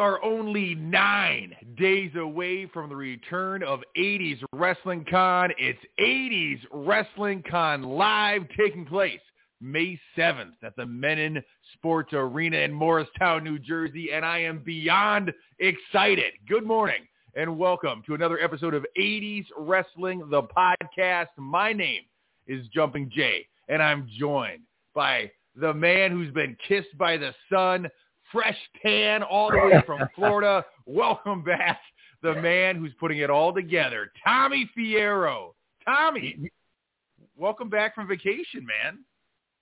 Are only nine days away from the return of 80s Wrestling Con. It's 80s Wrestling Con live taking place May 7th at the Mennen Sports Arena in Morristown, New Jersey, and I am beyond excited. Good morning and welcome to another episode of 80s Wrestling, the podcast. My name is Jumping Jay, and I'm joined by the man who's been kissed by the sun, fresh tan all the way from Florida. Welcome back, the man who's putting it all together, Tommy Fierro. Tommy, welcome back from vacation, man.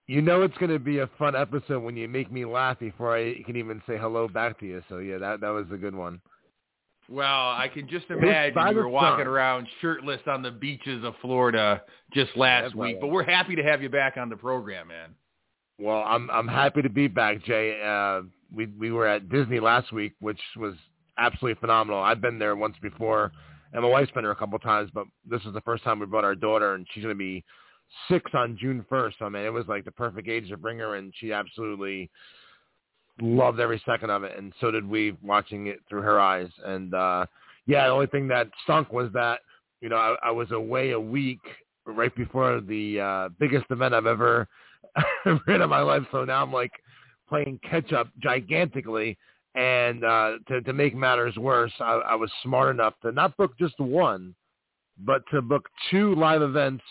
You know it's going to be a fun episode when you make me laugh before I can even say hello back to you. So yeah, that that was a good one. Well, I can just imagine you were walking around shirtless on the beaches of Florida just last week. But we're happy to have you back on the program, man. Well, I'm I'm happy to be back, Jay. Uh, we we were at Disney last week, which was absolutely phenomenal. I've been there once before, and my wife's been there a couple of times, but this is the first time we brought our daughter, and she's going to be six on June 1st. So, I mean, it was like the perfect age to bring her, and she absolutely loved every second of it, and so did we watching it through her eyes. And uh yeah, the only thing that stunk was that you know I, I was away a week right before the uh biggest event I've ever rid in my life. So now I'm like playing catch up gigantically. And uh, to, to make matters worse, I, I was smart enough to not book just one, but to book two live events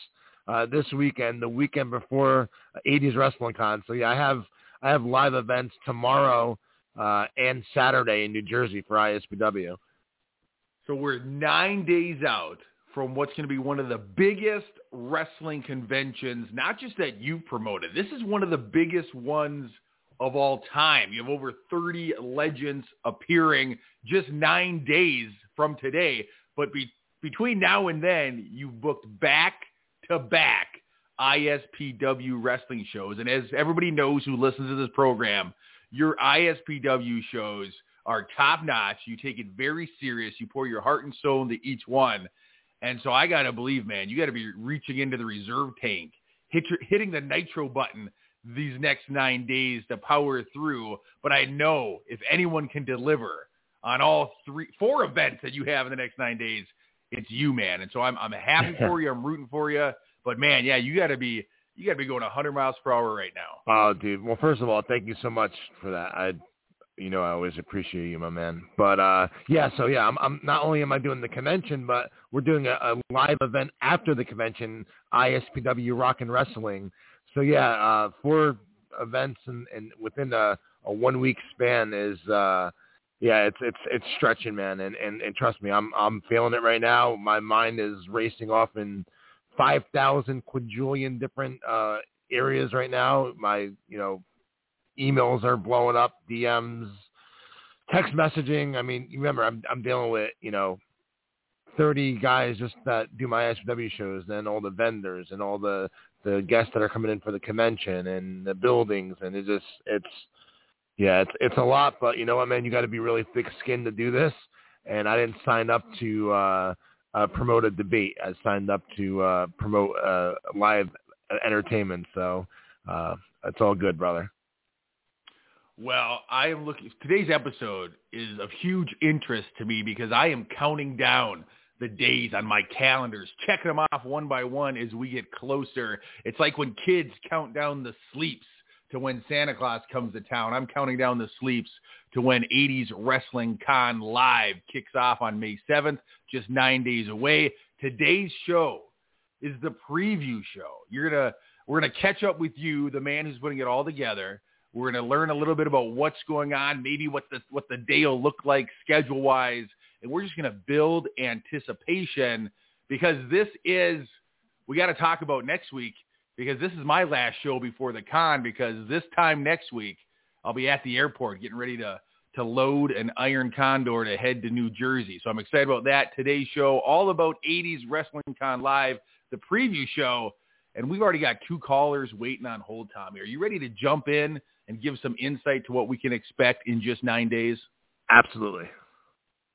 uh, this weekend, the weekend before 80s Wrestling Con. So yeah, I have I have live events tomorrow uh, and Saturday in New Jersey for ISPW. So we're nine days out from what's going to be one of the biggest wrestling conventions, not just that you promoted. This is one of the biggest ones of all time. You have over 30 legends appearing just nine days from today. But be, between now and then, you've booked back to back ISPW wrestling shows. And as everybody knows who listens to this program, your ISPW shows are top notch. You take it very serious. You pour your heart and soul into each one. And so I got to believe, man, you got to be reaching into the reserve tank, hit hitting the nitro button these next nine days to power through. But I know if anyone can deliver on all three, four events that you have in the next nine days, it's you, man. And so I'm, I'm happy for you. I'm rooting for you. But man, yeah, you got to be you got to be going 100 miles per hour right now. Oh, dude. Well, first of all, thank you so much for that. I, you know, I always appreciate you, my man. But uh, yeah, so yeah, I'm, I'm not only am I doing the convention, but we're doing a, a live event after the convention, ISPW Rock and Wrestling. So yeah, uh, four events and, within a, a one week span is. uh yeah, it's it's it's stretching, man, and, and and trust me, I'm I'm feeling it right now. My mind is racing off in 5,000 quadrillion different uh, areas right now. My, you know, emails are blowing up, DMs, text messaging. I mean, remember, I'm, I'm dealing with, you know, 30 guys just that do my SW shows, then all the vendors and all the, the guests that are coming in for the convention and the buildings. And it just, it's, yeah, it's, it's a lot, but you know what, man, you got to be really thick skinned to do this. And I didn't sign up to, uh, uh, promote a debate. I signed up to uh, promote uh, live entertainment, so uh, it's all good, brother. Well, I am looking. Today's episode is of huge interest to me because I am counting down the days on my calendars, checking them off one by one as we get closer. It's like when kids count down the sleeps to when Santa Claus comes to town. I'm counting down the sleeps to when 80s Wrestling Con Live kicks off on May 7th, just nine days away. Today's show is the preview show. You're gonna we're gonna catch up with you, the man who's putting it all together. We're gonna learn a little bit about what's going on, maybe what the what the day will look like schedule wise, and we're just gonna build anticipation because this is we got to talk about next week because this is my last show before the con because this time next week I'll be at the airport getting ready to to load an Iron Condor to head to New Jersey. So I'm excited about that. Today's show all about 80s Wrestling Con Live, the preview show, and we've already got two callers waiting on hold. Tommy, are you ready to jump in and give some insight to what we can expect in just nine days? Absolutely.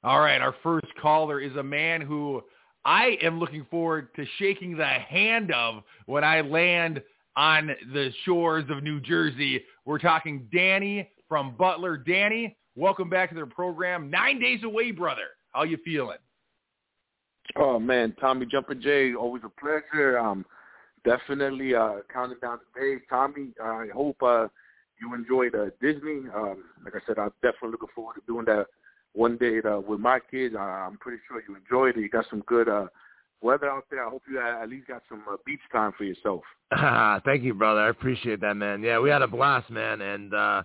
All right, our first caller is a man who I am looking forward to shaking the hand of when I land on the shores of New Jersey. We're talking Danny from Butler. Danny, welcome back to the program. Nine days away, brother. How you feeling? Oh man, Tommy Jumpin' Jay, always a pleasure. Um, definitely uh, counting down the days. Tommy, I hope uh, you enjoyed uh, Disney. Um, like I said, I'm definitely looking forward to doing that one day uh, with my kids. Uh, I'm pretty sure you enjoyed it. You got some good uh, weather out there. I hope you at least got some uh, beach time for yourself. Thank you, brother. I appreciate that, man. Yeah, we had a blast, man, and uh,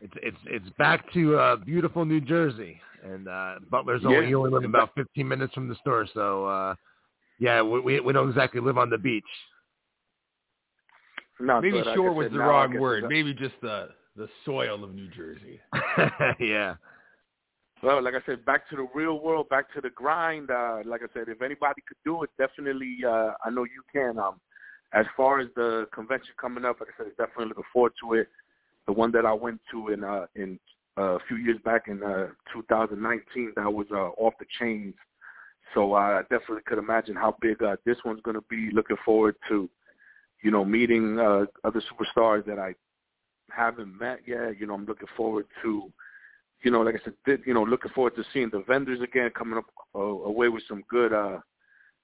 it's it's it's back to uh, beautiful New Jersey, and uh, Butler's Yeah. only you only live about 15 minutes from the store, so uh, yeah, we we we don't exactly live on the beach. No, Maybe but like I shore was the wrong word. Maybe just the the soil of New Jersey. yeah. Well, like I said, back to the real world, back to the grind. Uh, like I said, if anybody could do it, definitely, uh, I know you can. Um, as far as the convention coming up, like I said, definitely looking forward to it. The one that I went to in uh, in uh, a few years back in uh, 2019, that was uh, off the chains. So I definitely could imagine how big uh, this one's going to be. Looking forward to, you know, meeting uh, other superstars that I haven't met yet. You know, I'm looking forward to you know, like I said, did, you know, looking forward to seeing the vendors again, coming up uh, away with some good, uh,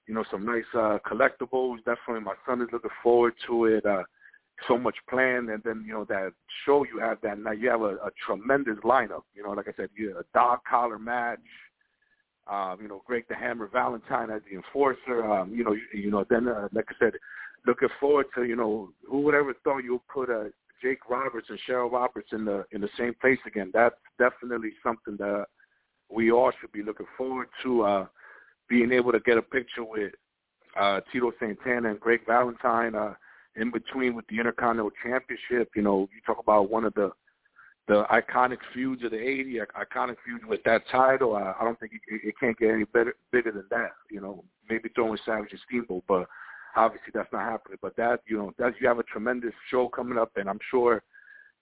you know, some nice uh, collectibles. Definitely, my son is looking forward to it. Uh, so much planned, and then you know that show you have that night. You have a, a tremendous lineup. You know, like I said, you a dog collar match. Um, you know, Greg the Hammer Valentine as the enforcer. Um, you know, you, you know, then uh, like I said, looking forward to you know who would ever thought you'll put a Jake Roberts and Cheryl Roberts in the in the same place again. That's definitely something that we all should be looking forward to. Uh, being able to get a picture with uh, Tito Santana and Greg Valentine uh, in between with the Intercontinental Championship. You know, you talk about one of the the iconic feuds of the '80s, iconic feud with that title. Uh, I don't think it, it can't get any better bigger than that. You know, maybe throwing Savage and Steamboat, but obviously that's not happening. But that, you know, that you have a tremendous show coming up, and I'm sure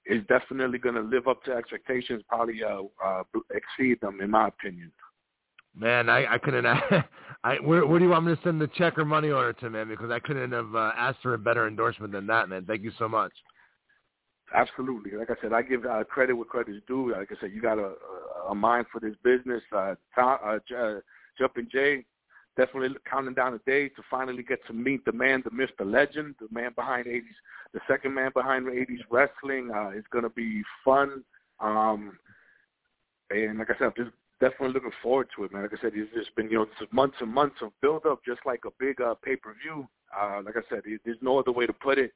is definitely going to live up to expectations, probably uh, uh, exceed them, in my opinion. Man, I, I couldn't. I where, where do you want me to send the check or money order to, man? Because I couldn't have uh, asked for a better endorsement than that, man. Thank you so much. Absolutely. Like I said, I give uh, credit where credit is due. Like I said, you got a, a mind for this business. Uh, Tom, uh, J- uh, Jumpin' Jay, definitely counting down the days to finally get to meet the man, the myth, the legend, the man behind 80s, the second man behind 80s wrestling. Uh, it's going to be fun. Um, and like I said, I'm just definitely looking forward to it, man. Like I said, it's just been, you know, it's months and months of build-up, just like a big uh, pay-per-view. Uh, like I said, there's no other way to put it.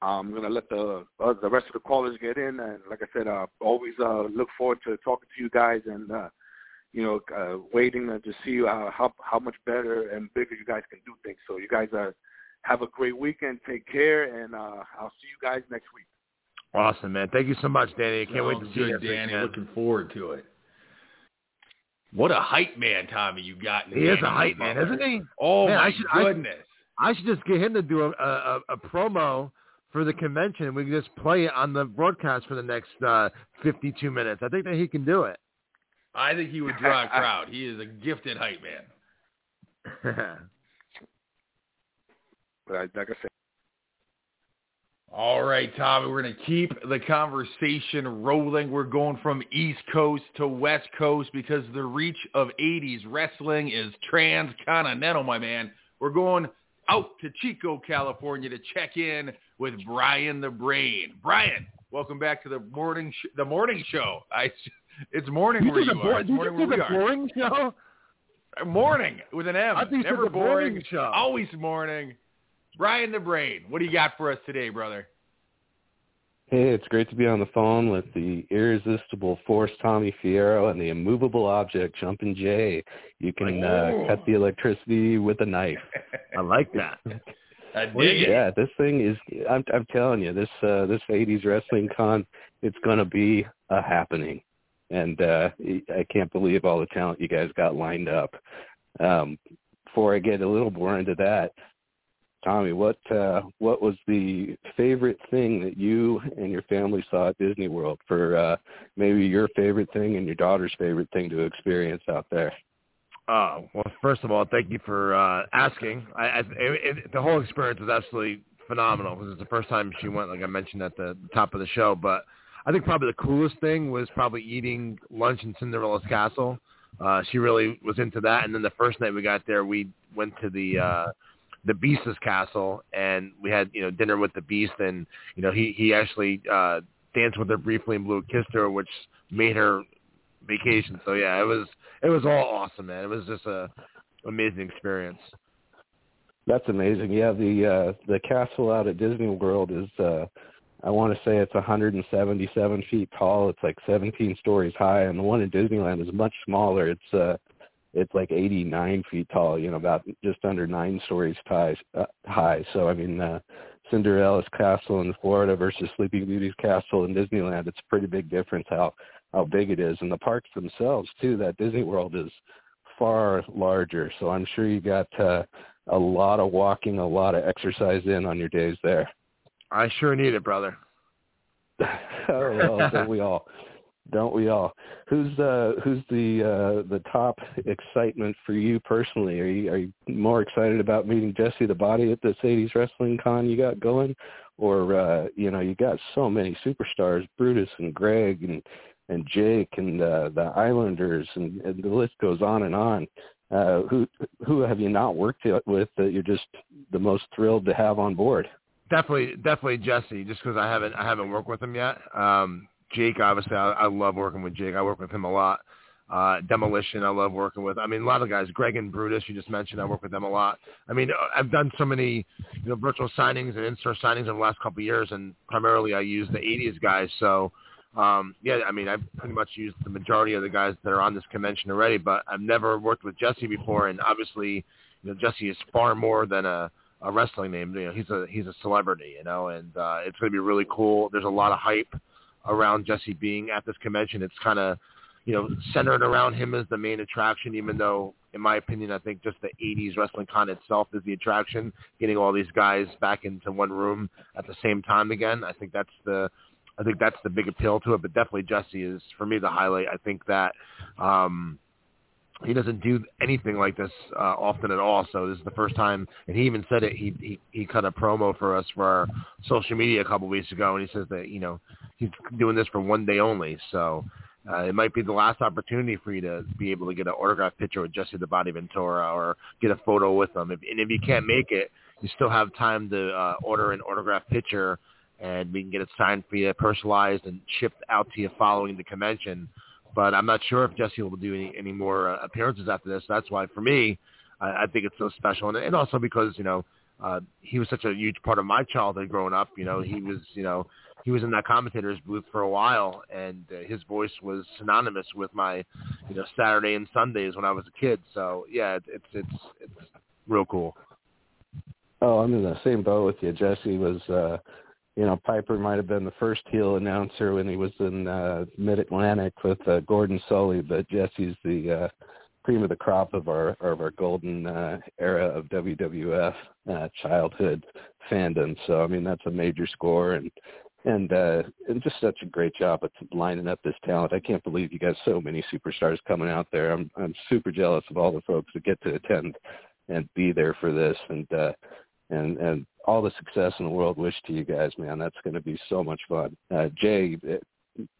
I'm going to let the uh, the rest of the callers get in, and like I said, uh, always uh, look forward to talking to you guys and uh, you know uh, waiting uh, to see uh, how how much better and bigger you guys can do things. So you guys uh, have a great weekend. Take care, and uh, I'll see you guys next week. Awesome, man. Thank you so much, Danny. I can't wait to see you. good, next week, Danny. man. Looking forward to it. What a hype man, Tommy, you got. in He is a hype man, Butler. isn't he? Oh Man, my I should- I- goodness. I should just get him to do a, a, a promo for the convention, and we can just play it on the broadcast for the next uh, 52 minutes. I think that he can do it. I think he would draw a crowd. He is a gifted hype man. But I, like I said, All right, Tommy, we're going to keep the conversation rolling. We're going from East Coast to West Coast because the reach of 80s wrestling is transcontinental, my man. We're going out to Chico, California to check in with Brian the Brain. Brian, welcome back to the morning sh- the morning show. I, it's morning where you you said the, are. bo- It's morning you where say we are. boring show? Morning with an M. I think you said Never the boring. morning show. Always morning. Brian the Brain, what do you got for us today, brother? Hey, it's great to be on the phone with the irresistible force Tommy Fierro and the immovable object Jumpin' Jay. You can Oh. uh, cut the electricity with a knife. I like that. I dig it. yeah, this thing is. I'm, I'm telling you, this uh, this '80s wrestling con, it's gonna be a happening, and uh, I can't believe all the talent you guys got lined up. Um, before I get a little more into that, Tommy, what uh, what was the favorite thing that you and your family saw at Disney World? For uh, maybe your favorite thing and your daughter's favorite thing to experience out there. Uh, well, first of all, thank you for uh, asking. I, I, it, it, the whole experience was absolutely phenomenal because it's the first time she went, like I mentioned at the top of the show. But I think probably the coolest thing was probably eating lunch in Cinderella's castle. Uh, she really was into that. And then the first night we got there, we went to the uh, the Beast's castle, and we had you know dinner with the Beast, and you know he he actually uh, danced with her briefly and blew a kiss to her, which made her vacation. So yeah, it was it was all awesome, man. It was just a amazing experience. That's amazing. Yeah, the uh the castle out at Disney World is uh I want to say it's 177 feet tall. It's like 17 stories high, and the one in Disneyland is much smaller. It's uh it's like 89 feet tall, you know, about just under nine stories high. Uh, high. So I mean, uh, Cinderella's castle in Florida versus Sleeping Beauty's castle in Disneyland, it's a pretty big difference how how big it is, and the parks themselves too. That Disney World is far larger, so I'm sure you got uh, a lot of walking, a lot of exercise in on your days there. I sure need it, brother. oh, well, don't we all? don't we all? Who's uh who's the uh the top excitement for you personally? Are you are you more excited about meeting Jesse the Body at this 80s wrestling con you got going, or uh you know you got so many superstars, Brutus and Greg and and Jake and uh, the Islanders and, and the list goes on and on. Uh, who who have you not worked with that you're just the most thrilled to have on board? Definitely, definitely Jesse. Just because I haven't I haven't worked with him yet. Um, Jake, obviously, I, I love working with Jake. I work with him a lot. Uh, Demolition, I love working with. I mean, a lot of guys. Greg and Brutus, you just mentioned, I work with them a lot. I mean, uh, I've done so many, you know, virtual signings and in-store signings over the last couple of years, and primarily I use the 80s guys. So, um, yeah, I mean, I've pretty much used the majority of the guys that are on this convention already, but I've never worked with Jesse before, and obviously, you know, Jesse is far more than a a wrestling name. You know, he's a he's a celebrity, you know, and uh, it's going to be really cool. There's a lot of hype around Jesse being at this convention. It's kind of, you know, centered around him as the main attraction, even though, in my opinion, I think just the 80s wrestling con itself is the attraction. Getting all these guys back into one room at the same time again, I think that's the, I think that's the big appeal to it. But definitely Jesse is for me the highlight. I think that, um, he doesn't do anything like this uh, often at all. So this is the first time, and he even said it. He he, he cut a promo for us for our social media a couple of weeks ago, and he says that you know he's doing this for one day only. So uh, it might be the last opportunity for you to be able to get an autograph picture with Jesse the Body Ventura or get a photo with him. If, and if you can't make it, you still have time to uh, order an autograph picture, and we can get it signed for you, personalized, and shipped out to you following the convention. But I'm not sure if Jesse will do any, any more uh, appearances after this. That's why, for me, I, I think it's so special, and, and also because you know uh, he was such a huge part of my childhood growing up. You know, he was you know he was in that commentator's booth for a while, and uh, his voice was synonymous with my you know Saturday and Sundays when I was a kid. So yeah, it, it's it's it's real cool. Oh, I'm in the same boat with you. Jesse was uh you know, Piper might have been the first heel announcer when he was in uh, Mid Atlantic with uh, Gordon Solie, but Jesse's the uh, cream of the crop of our of our golden uh, era of WWF uh, childhood fandom. So I mean, that's a major score, and and uh, and just such a great job at lining up this talent. I can't believe you got so many superstars coming out there. I'm I'm super jealous of all the folks that get to attend and be there for this, and uh, and and all the success in the world wish to you guys, man. That's going to be so much fun. Uh, Jay,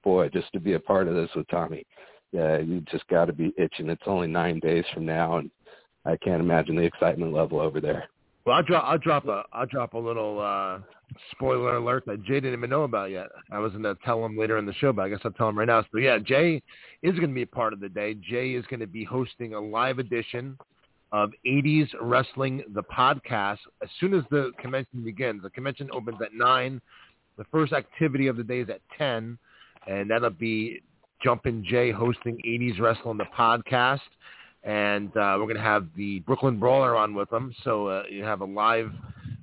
boy, just to be a part of this with Tommy, uh, you just got to be itching. It's only nine days from now, and I can't imagine the excitement level over there. Well, I'll drop, I'll drop a, I'll drop a little uh, spoiler alert that Jay didn't even know about yet. I was going to tell him later in the show, but I guess I'll tell him right now. So yeah, Jay is going to be a part of the day. Jay is going to be hosting a live edition of 80s Wrestling, the podcast. As soon as the convention begins, the convention opens at 9. The first activity of the day is at 10, and that'll be Jumpin' Jay hosting 80s Wrestling, the podcast. And uh, we're going to have the Brooklyn Brawler on with them. So uh, you have a live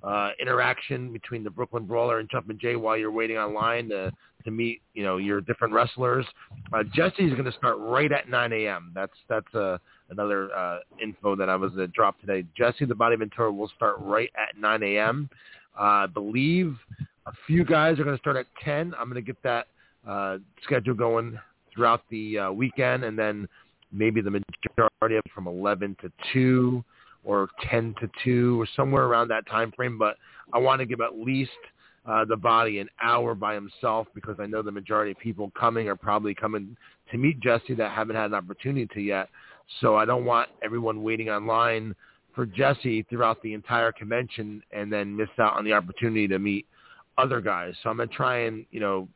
uh, interaction between the Brooklyn Brawler and Jumpin' Jay while you're waiting online to, to meet, you know, your different wrestlers. Uh, Jesse's going to start right at 9 a.m. That's that's uh, another uh, info that I was to drop today. Jesse the Body Ventura will start right at 9 a.m. Uh, I believe a few guys are going to start at 10. I'm going to get that uh, schedule going throughout the uh, weekend, and then maybe the majority of from 11 to 2 or 10 to 2 or somewhere around that time frame. But I want to give at least uh, the body an hour by himself because I know the majority of people coming are probably coming to meet Jesse that haven't had an opportunity to yet. So I don't want everyone waiting online for Jesse throughout the entire convention and then miss out on the opportunity to meet other guys. So I'm gonna try and you know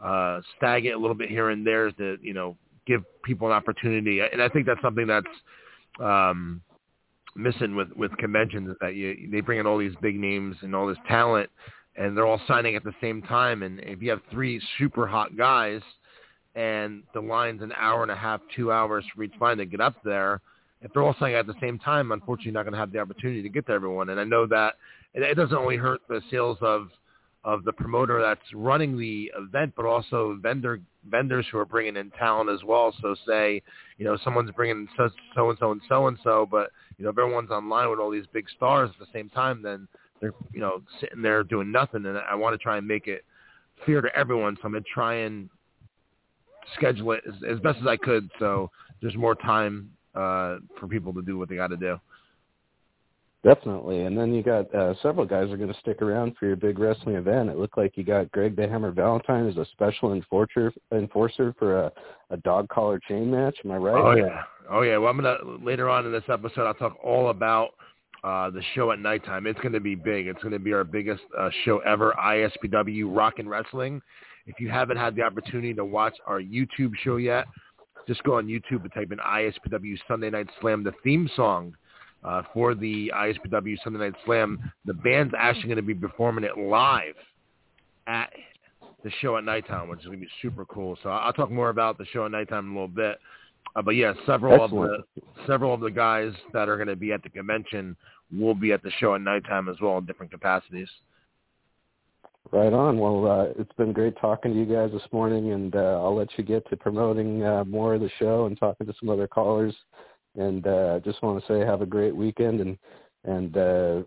uh, stag it a little bit here and there to you know give people an opportunity. And I think that's something that's um, missing with with conventions that you they bring in all these big names and all this talent, and they're all signing at the same time. And if you have three super hot guys, and the line's an hour and a half, two hours for each line to get up there, if they're all signing at the same time, unfortunately, you're not going to have the opportunity to get to everyone. And I know that it, it doesn't only hurt the sales of of the promoter that's running the event, but also vendor vendors who are bringing in talent as well. So say, you know, someone's bringing so so and so and so and so, but you know, if everyone's online with all these big stars at the same time, then they're you know sitting there doing nothing. And I want to try and make it fair to everyone. So I'm gonna try and schedule it as, as best as I could, so there's more time uh, for people to do what they got to do. Definitely, and then you got uh, several guys are going to stick around for your big wrestling event. It looked like you got Greg the Hammer Valentine as a special enforcer enforcer for a, a dog collar chain match. Am I right? Oh yeah, oh yeah. Well, I'm gonna later on in this episode I'll talk all about uh, the show at nighttime. It's going to be big. It's going to be our biggest uh, show ever, ISPW Rock and Wrestling. If you haven't had the opportunity to watch our YouTube show yet, just go on YouTube and type in ISPW Sunday Night Slam, the theme song uh, for the ISPW Sunday Night Slam. The band's actually going to be performing it live at the show at nighttime, which is going to be super cool. So I'll talk more about the show at nighttime in a little bit. Uh, but yeah, several Excellent. of the several of the guys that are going to be at the convention will be at the show at nighttime as well in different capacities. Right on. Well, uh, it's been great talking to you guys this morning, and uh, I'll let you get to promoting uh, more of the show and talking to some other callers and uh, just want to say have a great weekend and and uh,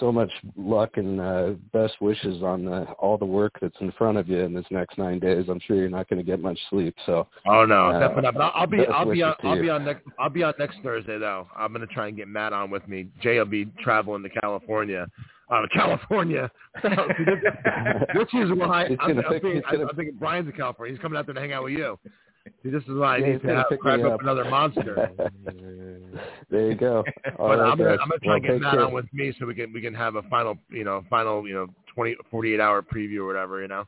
so much luck and uh, best wishes on the, all the work that's in front of you in this next nine days. I'm sure you're not going to get much sleep. So. Oh no, uh, definitely not. I'll be I'll be on I'll be on next I'll be on next Thursday though. I'm going to try and get Matt on with me. Jay will be traveling to California. Out Uh, California. Which is why I'm, I'm, thinking, I'm thinking Brian's in California. He's coming out there to hang out with you. See, this is why I need to have, crack up, up another monster. there you go. All but right, I'm, gonna, I'm gonna try well, and get Matt care. on with me so we can we can have a final you know final you know 20 48 hour preview or whatever you know.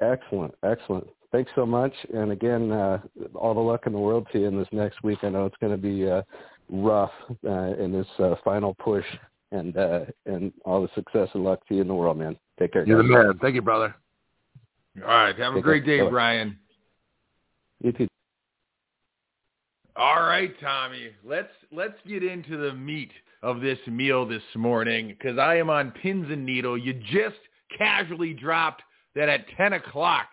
Excellent, excellent. Thanks so much, and again, uh, all the luck in the world to you in this next week. I know it's going to be uh, rough uh, in this uh, final push, and uh, and all the success and luck to you in the world, man. Take care. You're the man. Thank you, brother. All right. Have Take a great care. day, Brian. You too. All right, Tommy. Let's let's get into the meat of this meal this morning because I am on pins and needle. You just casually dropped that at 10 o'clock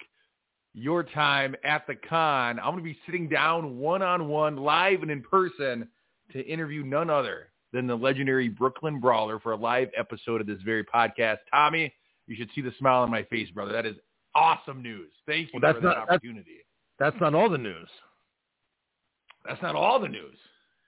your time at the con, I'm going to be sitting down one-on-one, live and in person, to interview none other than the legendary Brooklyn Brawler for a live episode of this very podcast. Tommy, you should see the smile on my face, brother. That is awesome news. Thank you well, for that opportunity. That's not all the news. That's not all the news.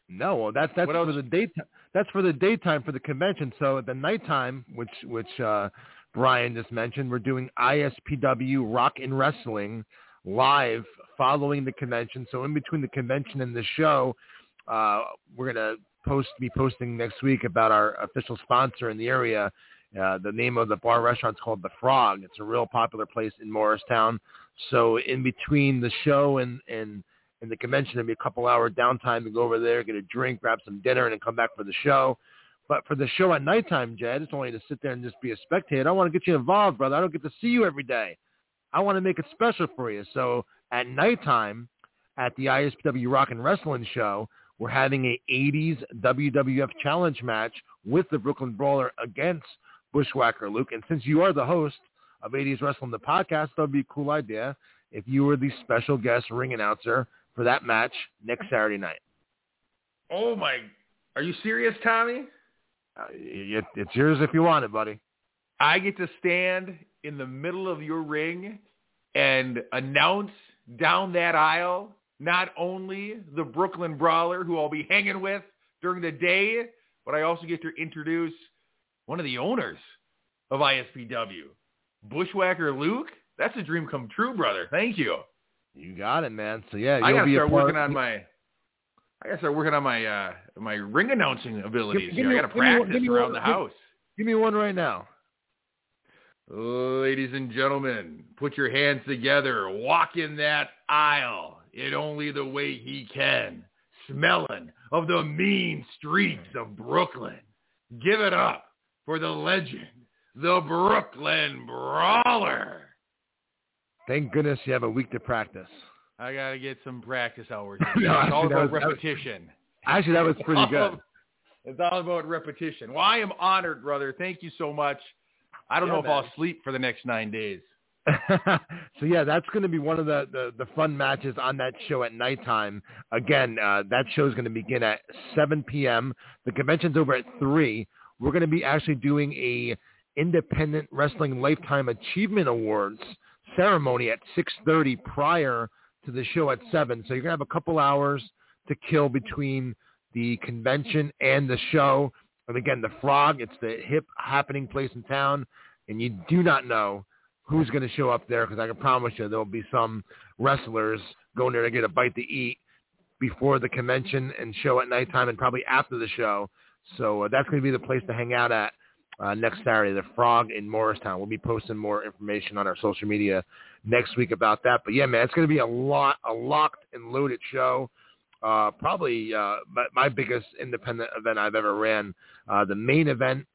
No, well, that's that's for the daytime. That's for the daytime for the convention. So at the nighttime, which which uh, Brian just mentioned, we're doing ISPW Rock and Wrestling live following the convention. So in between the convention and the show, uh, we're gonna post be posting next week about our official sponsor in the area. Uh, the name of the bar restaurant is called The Frog. It's a real popular place in Morristown. So in between the show and and and the convention, there'll be a couple hour downtime to go over there, get a drink, grab some dinner, and then come back for the show. But for the show at nighttime, Jed, it's only to sit there and just be a spectator. I want to get you involved, brother. I don't get to see you every day. I want to make it special for you. So at nighttime, at the ISPW Rock and Wrestling show, we're having a 80s WWF challenge match with the Brooklyn Brawler against Bushwhacker Luke. And since you are the host, of 80s Wrestling, the podcast, that would be a cool idea if you were the special guest ring announcer for that match next Saturday night. Oh, my. Are you serious, Tommy? Uh, it, it's yours if you want it, buddy. I get to stand in the middle of your ring and announce down that aisle not only the Brooklyn Brawler, who I'll be hanging with during the day, but I also get to introduce one of the owners of ISPW. Bushwhacker Luke, that's a dream come true, brother. Thank you. You got it, man. So yeah, I gotta be start working on my. I gotta start working on my uh my ring announcing abilities. give here. me- I gotta give practice give me around one- the give- house. Give me one right now. Ladies and gentlemen, put your hands together. Walk in that aisle in only the way he can. Smelling of the mean streets of Brooklyn. Give it up for the legend, the Brooklyn Brawler. Thank goodness you have a week to practice. I gotta get some practice hours. No, it's all actually, that about was- that was- repetition. Actually, that was pretty good. It's all about repetition. Well, I am honored, brother. Thank you so much. I don't Yeah, know if man. I'll sleep for the next nine days. so yeah, that's going to be one of the, the, the fun matches on that show at nighttime. Again, uh, that show is going to begin at 7 p.m. The convention's over at 3. We're going to be actually doing a Independent Wrestling Lifetime Achievement Awards ceremony at 6.30 prior to the show at 7. So you're going to have a couple hours to kill between the convention and the show. And again, the Frog, it's the hip happening place in town. And you do not know who's going to show up there because I can promise you there'll be some wrestlers going there to get a bite to eat before the convention and show at nighttime and probably after the show. So uh, that's going to be the place to hang out at uh, next Saturday, the Frog in Morristown. We'll be posting more information on our social media next week about that. But yeah, man, it's going to be a lot, a locked and loaded show. Uh, probably uh, my, my biggest independent event I've ever ran. Uh, the main event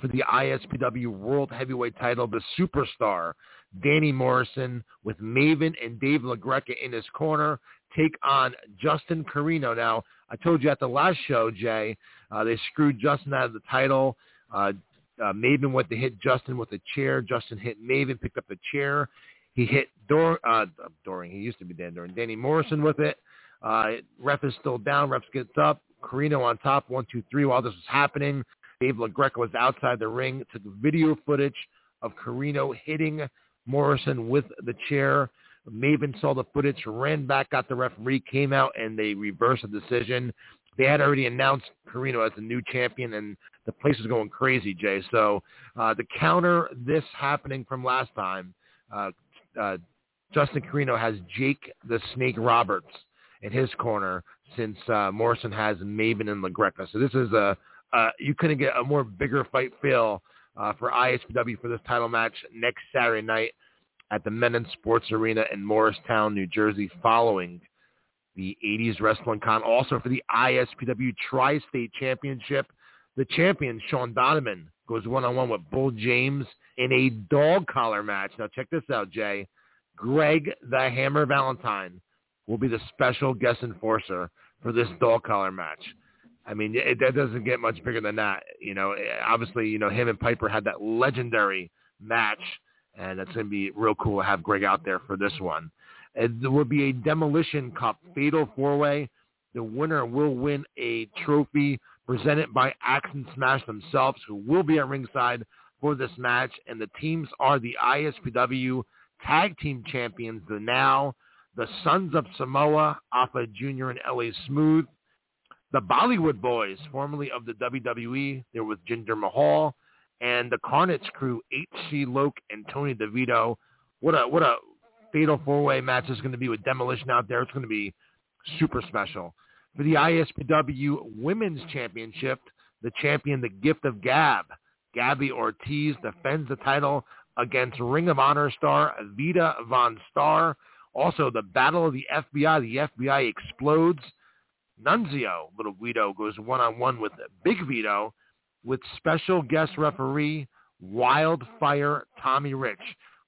for the ISPW World Heavyweight title, the superstar Danny Morrison with Maven and Dave LaGreca in his corner take on Justin Carino. Now, I told you at the last show, Jay, uh, they screwed Justin out of the title. Uh, uh, Maven went to hit Justin with a chair. Justin hit Maven, picked up the chair. He hit Dor- uh, Doring. He used to be Dan Doring. Danny Morrison with it. Uh, ref is still down. Ref gets up. Carino on top. One, two, three. While this was happening, Dave LaGreca was outside the ring. Took video footage of Carino hitting Morrison with the chair. Maven saw the footage, ran back, got the referee, came out, and they reversed the decision. They had already announced Carino as the new champion, and the place is going crazy, Jay. So uh, to counter this happening from last time, uh, uh, Justin Carino has Jake the Snake Roberts in his corner since uh, Morrison has Maven and LaGreca. So this is a uh, you couldn't get a more bigger fight feel uh, for ISPW for this title match next Saturday night at the Mennen Sports Arena in Morristown, New Jersey, following the 80s Wrestling Con. Also for the ISPW Tri-State Championship, the champion, Sean Donovan, goes one-on-one with Bull James in a dog collar match. Now check this out, Jay. Greg the Hammer Valentine will be the special guest enforcer for this dog collar match. I mean, it, that doesn't get much bigger than that. You know, obviously, you know, him and Piper had that legendary match, and it's going to be real cool to have Greg out there for this one. And there will be a Demolition Cup Fatal Four-Way. The winner will win a trophy presented by and Smash themselves, who will be at ringside for this match. And the teams are the ISPW Tag Team Champions, the now, the Sons of Samoa, Afa Jr. and LA Smooth, the Bollywood Boys, formerly of the WWE. They're with Jinder Mahal and the Carnage Crew, H.C. Loc and Tony DeVito. What a what a fatal four-way match is going to be with Demolition out there. It's going to be super special. For the ISPW Women's Championship, the champion, the Gift of Gab, Gabby Ortiz defends the title against Ring of Honor star Vita Von Star. Also, the Battle of the FBI. The FBI explodes. Nunzio, Little Guido, goes one-on-one with Big Vito with special guest referee Wildfire Tommy Rich.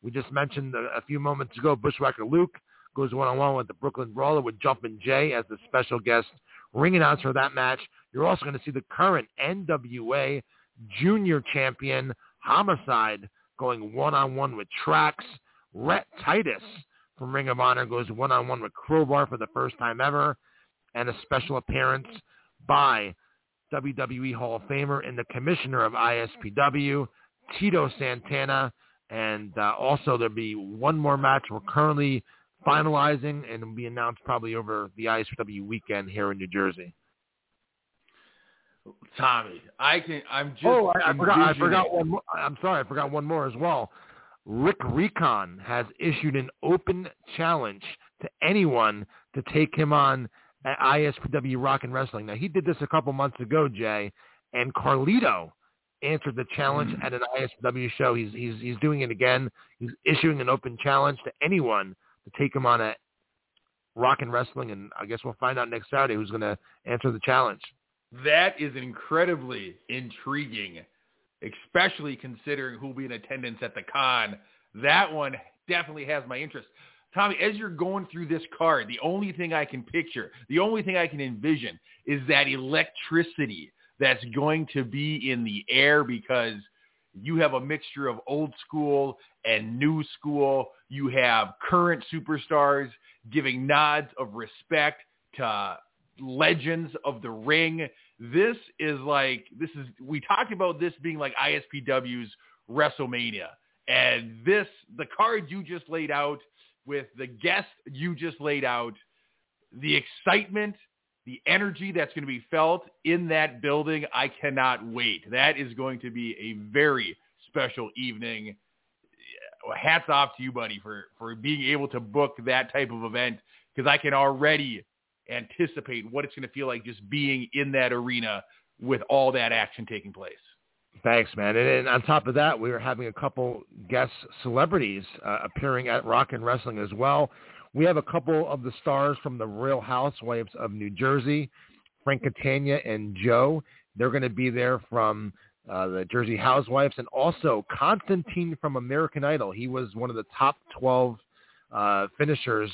We just mentioned a, a few moments ago, Bushwhacker Luke goes one-on-one with the Brooklyn Brawler with Jumpin' Jay as the special guest ring announcer of that match. You're also going to see the current NWA junior champion Homicide going one-on-one with Trax. Rhett Titus from Ring of Honor goes one-on-one with Crowbar for the first time ever and a special appearance by WWE Hall of Famer and the commissioner of ISPW, Tito Santana. And uh, also there'll be one more match we're currently finalizing and will be announced probably over the ISPW weekend here in New Jersey. Tommy, I can. I'm just. Oh, I, I forgot. I forgot one. More. I'm sorry. I forgot one more as well. Rick Recon has issued an open challenge to anyone to take him on at ISPW Rock and Wrestling. Now he did this a couple months ago, Jay, and Carlito answered the challenge Mm. at an ISPW show. He's he's he's doing it again. He's issuing an open challenge to anyone to take him on at Rock and Wrestling, and I guess we'll find out next Saturday who's going to answer the challenge. That is incredibly intriguing, especially considering who'll be in attendance at the con. That one definitely has my interest. Tommy, as you're going through this card, the only thing I can picture, the only thing I can envision is that electricity that's going to be in the air because you have a mixture of old school and new school. You have current superstars giving nods of respect to legends of the ring. This is like this is we talked about this being like ISPW's WrestleMania. And this the card you just laid out with the guest you just laid out, the excitement, the energy that's going to be felt in that building, I cannot wait. That is going to be a very special evening. Hats off to you, buddy, for for being able to book that type of event because I can already anticipate what it's going to feel like just being in that arena with all that action taking place. Thanks, man. And, and on top of that, we are having a couple guest celebrities uh, appearing at Rock and Wrestling as well. We have a couple of the stars from the Real Housewives of New Jersey, Frank Catania and Joe. They're going to be there from uh, the Jersey Housewives, and also Constantine from American Idol. He was one of the top 12 uh, finishers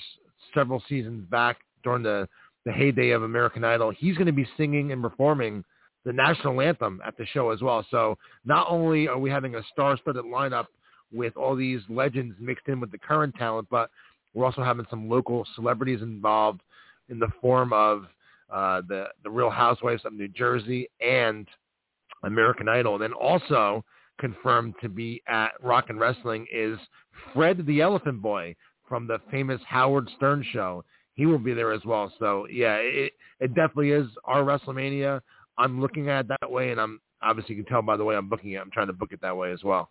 several seasons back during the, the heyday of American Idol. He's going to be singing and performing the national anthem at the show as well. So not only are we having a star-studded lineup with all these legends mixed in with the current talent, but we're also having some local celebrities involved in the form of uh, the the Real Housewives of New Jersey and American Idol. And then also confirmed to be at Rock and Wrestling is Fred the Elephant Boy from the famous Howard Stern show. He will be there as well. So yeah, it, it definitely is our WrestleMania. I'm looking at it that way, and I'm obviously you can tell by the way I'm booking it. I'm trying to book it that way as well.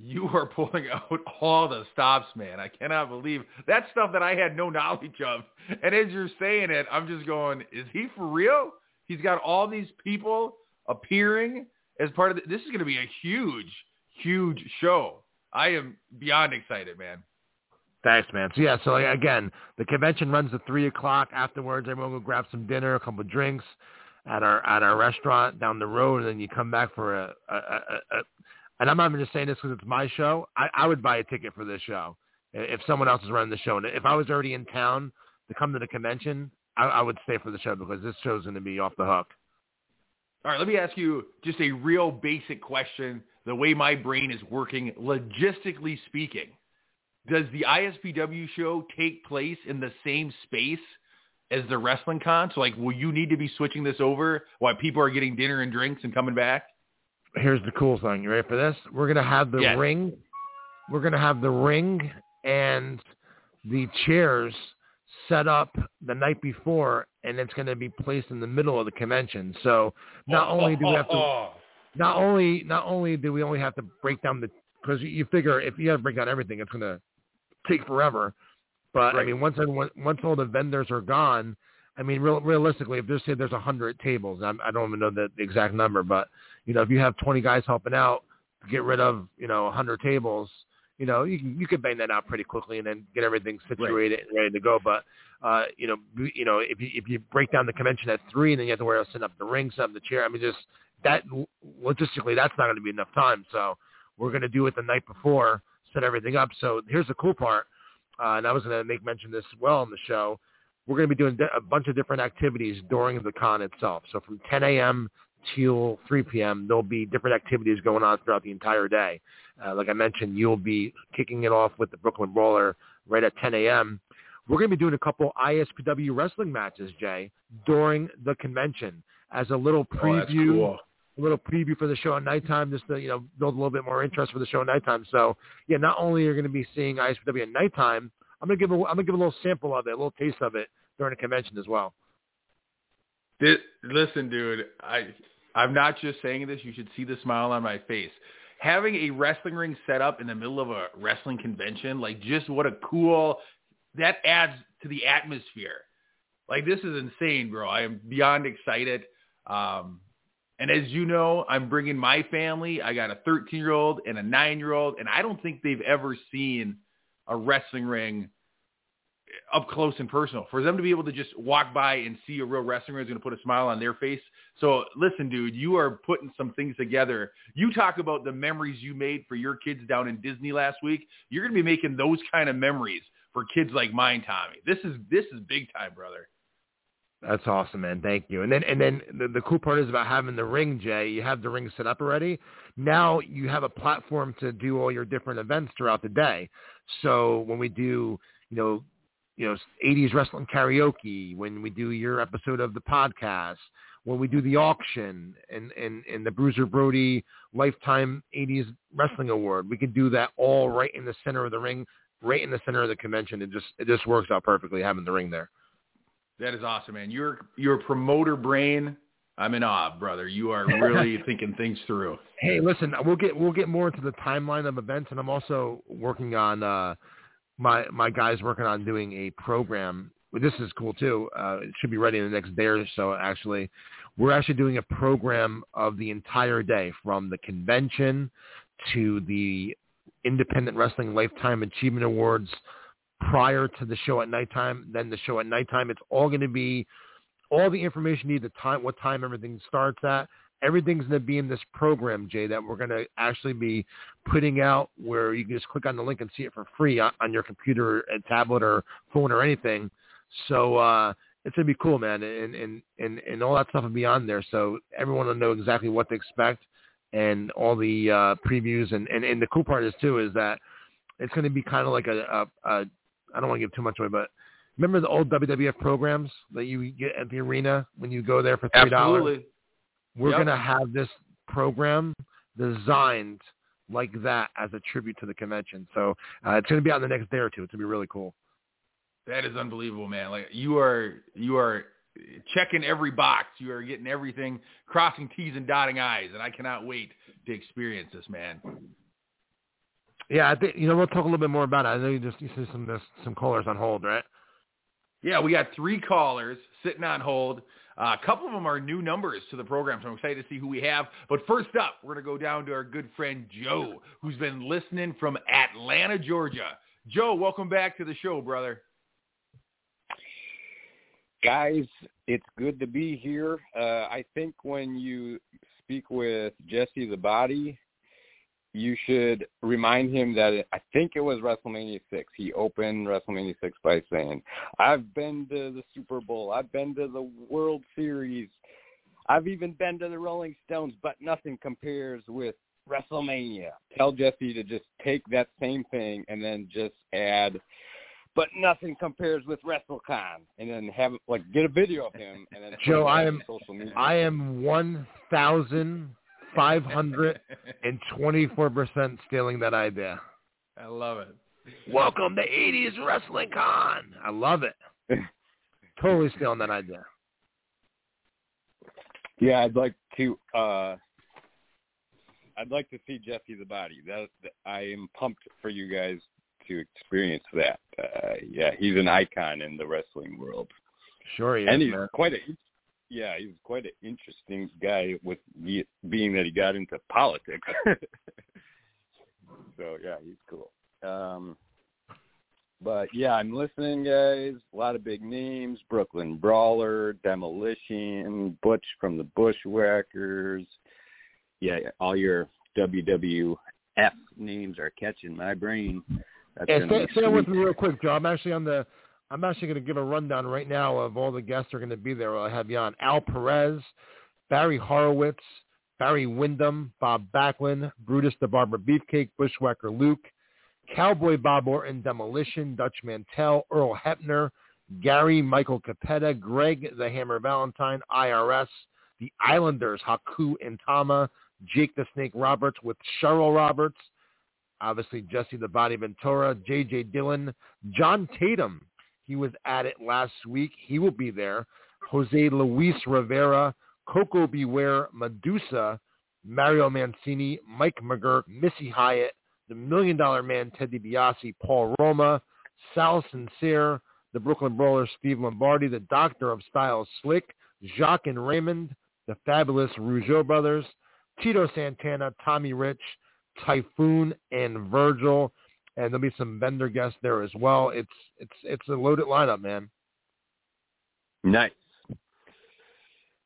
You are pulling out all the stops, man. I cannot believe that stuff that I had no knowledge of. And as you're saying it, I'm just going, is he for real? He's got all these people appearing as part of the, this is going to be a huge, huge show. I am beyond excited, man. Thanks, man. So yeah, so again, the convention runs at three o'clock. Afterwards, everyone will grab some dinner, a couple of drinks at our at our restaurant down the road, and then you come back for a. a, a, a and I'm not even just saying this because it's my show. I, I would buy a ticket for this show if someone else is running the show. And if I was already in town to come to the convention, I, I would stay for the show because this show's going to be off the hook. All right, let me ask you just a real basic question. The way my brain is working, logistically speaking, does the ISPW show take place in the same space as the wrestling con? So, like, will you need to be switching this over while people are getting dinner and drinks and coming back? Here's the cool thing. You ready for this? We're going to have the Yes. ring. We're going to have the ring and the chairs set up the night before, and it's going to be placed in the middle of the convention. So not oh, only do we have to oh, oh. not only not only do we only have to break down the because you, you figure if you have to break down everything, it's going to take forever. But I mean, once everyone, once all the vendors are gone, I mean, real, realistically, if there's say there's a hundred tables, I'm, I don't even know the exact number, but you know, if you have 20 guys helping out get rid of you know 100 tables, you know, you can you can bang that out pretty quickly and then get everything situated and ready to go. But uh, you know, you know, if you if you break down the convention at three, and then you have to wear set up the ring, set up the chair. I mean, just that logistically, that's not going to be enough time. So we're going to do it the night before, set everything up. So here's the cool part, uh, and I was going to make mention this well on the show. We're going to be doing a bunch of different activities during the con itself. So from 10 a.m. till 3 p.m., there'll be different activities going on throughout the entire day. Uh, like I mentioned, you'll be kicking it off with the Brooklyn Brawler right at 10 a.m. We're going to be doing a couple ISPW wrestling matches, Jay, during the convention as a little Oh, preview cool. a little preview for the show at nighttime, just to you know build a little bit more interest for the show at nighttime. So yeah, not only are you going to be seeing ISPW at nighttime, I'm going to give a, I'm going to give a little sample of it, a little taste of it during the convention as well. This, listen, dude, I I'm not just saying this. You should see the smile on my face. Having a wrestling ring set up in the middle of a wrestling convention, like just what a cool that adds to the atmosphere. Like this is insane, bro. I am beyond excited. Um, and as you know, I'm bringing my family. I got a 13 year old and a nine year old, and I don't think they've ever seen a wrestling ring up close and personal. For them to be able to just walk by and see a real wrestling ring is going to put a smile on their face. So listen, dude, you are putting some things together. You talk about the memories you made for your kids down in Disney last week. You're going to be making those kind of memories for kids like mine, Tommy. This is this is big time, brother. That's awesome, man. Thank you. And then and then the, the cool part is about having the ring, Jay. You have the ring set up already. Now you have a platform to do all your different events throughout the day. So when we do, you know, you know, 80s wrestling karaoke, when we do your episode of the podcast, when we do the auction and, and, and the Bruiser Brody Lifetime 80s Wrestling Award, we can do that all right in the center of the ring, right in the center of the convention. It just it just works out perfectly having the ring there. That is awesome, man. You're you're a promoter brain. I'm in awe, brother. You are really thinking things through. Hey, listen, we'll get we'll get more into the timeline of events, and I'm also working on uh, my my guys working on doing a program. This is cool too. Uh, it should be ready in the next day or so. Actually, we're actually doing a program of the entire day from the convention to the Independent Wrestling Lifetime Achievement Awards prior to the show at nighttime, then the show at nighttime. It's all going to be all the information you need, the time, what time everything starts at. Everything's going to be in this program, Jay, that we're going to actually be putting out where you can just click on the link and see it for free on, on your computer, and tablet, or phone, or anything. So uh, it's going to be cool, man, and, and, and, and all that stuff will be on there. So everyone will know exactly what to expect and all the uh, previews. And, and, and the cool part is, too, is that it's going to be kind of like a, a, a I don't want to give too much away, but remember the old WWF programs that you get at the arena when you go there for three dollars? Absolutely. We're Yep. gonna have this program designed like that as a tribute to the convention. So uh, it's gonna be out in the next day or two. It's gonna be really cool. That is unbelievable, man. Like you are you are checking every box. You are getting everything, crossing T's and dotting I's, and I cannot wait to experience this, man. Yeah, I think you know we'll talk a little bit more about it. I know you just you see some some callers on hold, right? Yeah, we got three callers sitting on hold. Uh, a couple of them are new numbers to the program, so I'm excited to see who we have. But first up, we're going to go down to our good friend Joe, who's been listening from Atlanta, Georgia. Joe, welcome back to the show, brother. Guys it's good to be here. Uh i think when you speak with jesse the body you should remind him that it, i think it was wrestlemania 6 he opened wrestlemania 6 by saying i've been to the super bowl. I've been to the world series. I've even been to the rolling stones but nothing compares with wrestlemania. Tell jesse to just take that same thing and then just add but nothing compares with WrestleCon. And then have like get a video of him and then put Joe, it I on am- social media. I am one thousand five hundred and twenty four percent stealing that idea. I love it. Welcome to 80s Wrestling Con. I love it. totally stealing that idea. yeah, I'd like to. uh I'd like to see Jesse the Body. That, that I am pumped for you guys to experience that. Uh, yeah, he's an icon in the wrestling world, Sure he is, and he's man. quite a yeah, he's quite an interesting guy with the, being that he got into politics. so yeah, he's cool. Um, but yeah, I'm listening, guys. A lot of big names: Brooklyn Brawler, Demolition, Butch from the Bushwhackers. Yeah, all your WWF names are catching my brain. That's Yeah, stay, stay with me real quick, Joe. I'm actually on the. I'm actually going to give a rundown right now of all the guests that are going to be there. I'll have you on Al Perez, Barry Horowitz, Barry Windham, Bob Backlund, Brutus the Barber Beefcake, Bushwhacker Luke, Cowboy Bob Orton, Demolition, Dutch Mantell, Earl Hebner, Gary Michael Cappetta, Greg the Hammer Valentine, IRS, the Islanders, Haku and Tama, Jake the Snake Roberts with Cheryl Roberts, obviously Jesse the Body Ventura, J.J. Dillon, John Tatum. He was at it last week. He will be there. Jose Luis Rivera, Koko B. Ware, Medusa, Mario Mancini, Mike McGuirk, Missy Hyatt, the Million Dollar Man, Ted DiBiase, Paul Roma, Sal Sincere, the Brooklyn Brawler, Steve Lombardi, the Doctor of Style, Slick, Jacques and Raymond, the fabulous Rougeau brothers, Tito Santana, Tommy Rich, Typhoon, and Virgil. And there'll be some vendor guests there as well. It's it's it's a loaded lineup, man. Nice.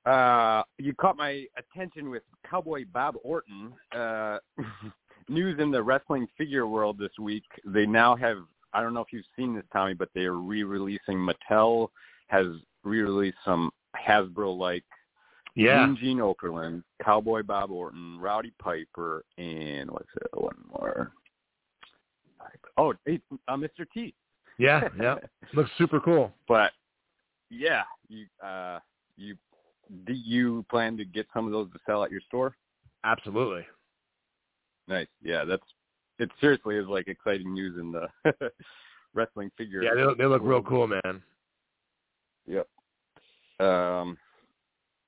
Uh, you caught my attention with Cowboy Bob Orton. Uh, news in the wrestling figure world this week. They now have, I don't know if you've seen this, Tommy, but they are re-releasing, Mattel has re-released some Hasbro-like Yeah. Mean Gene Okerlund, Cowboy Bob Orton, Rowdy Piper, and what's it, one more? Oh, hey, uh, Mr. T. Yeah, yeah. Looks super cool. But yeah, you uh you do you plan to get some of those to sell at your store? Absolutely. Nice. Yeah, that's it. Seriously, is like exciting news in the wrestling figure. Yeah, they look, they look real cool, man. Yep. Um.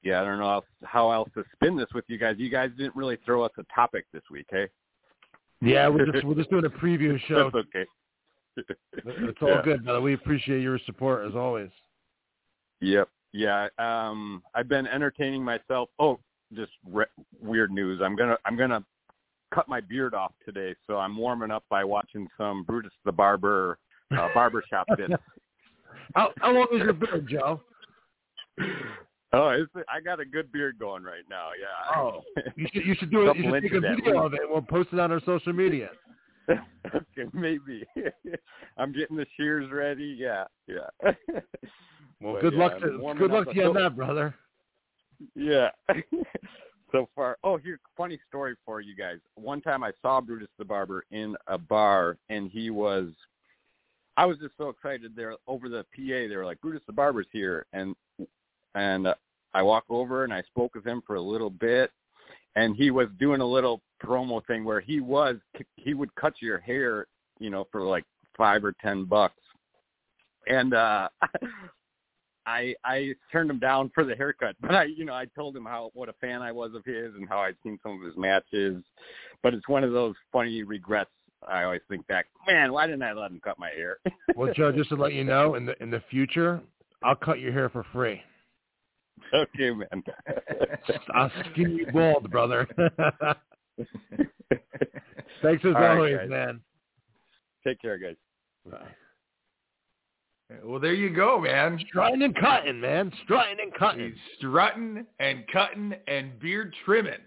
Yeah, I don't know how, else to spin this with you guys. You guys didn't really throw us a topic this week, hey? Yeah, we're just we're just doing a preview show. That's okay. It's all Yeah. good, brother. We appreciate your support as always. Yep. Yeah. Um, I've been entertaining myself. Oh, just re- weird news. I'm gonna I'm gonna cut my beard off today, so I'm warming up by watching some Brutus the Barber uh, barbershop bits. How, how long is your beard, Joe? Oh, it's, I got a good beard going right now. Yeah. Oh, you should you should do it. You should take a video of it. and We'll post it on our social media. okay, maybe. I'm getting the shears ready. Yeah, yeah. Well, But, good yeah, luck to good luck to you on that, brother. Yeah. so far. Oh, here's a funny story for you guys. One time I saw Brutus the Barber in a bar, and he was. I was just so excited there over the PA. They were like, "Brutus the Barber's here," and and uh, I walk over and I spoke with him for a little bit, and he was doing a little promo thing where he was he would cut your hair, you know, for like five or ten bucks, and uh I I turned him down for the haircut, but I you know I told him how what a fan I was of his and how I'd seen some of his matches, but it's one of those funny regrets. I always think back, man, why didn't I let him cut my hair? Well, Joe, just to let you know, in the in the future, I'll cut your hair for free. Okay, man. I'll skin you bald, brother. Thanks as All right, always, guys. man. Take care, guys. Bye. Well, there you go, man. Strutting and cutting, man. Strutting and cutting. He's strutting and cutting and beard trimming.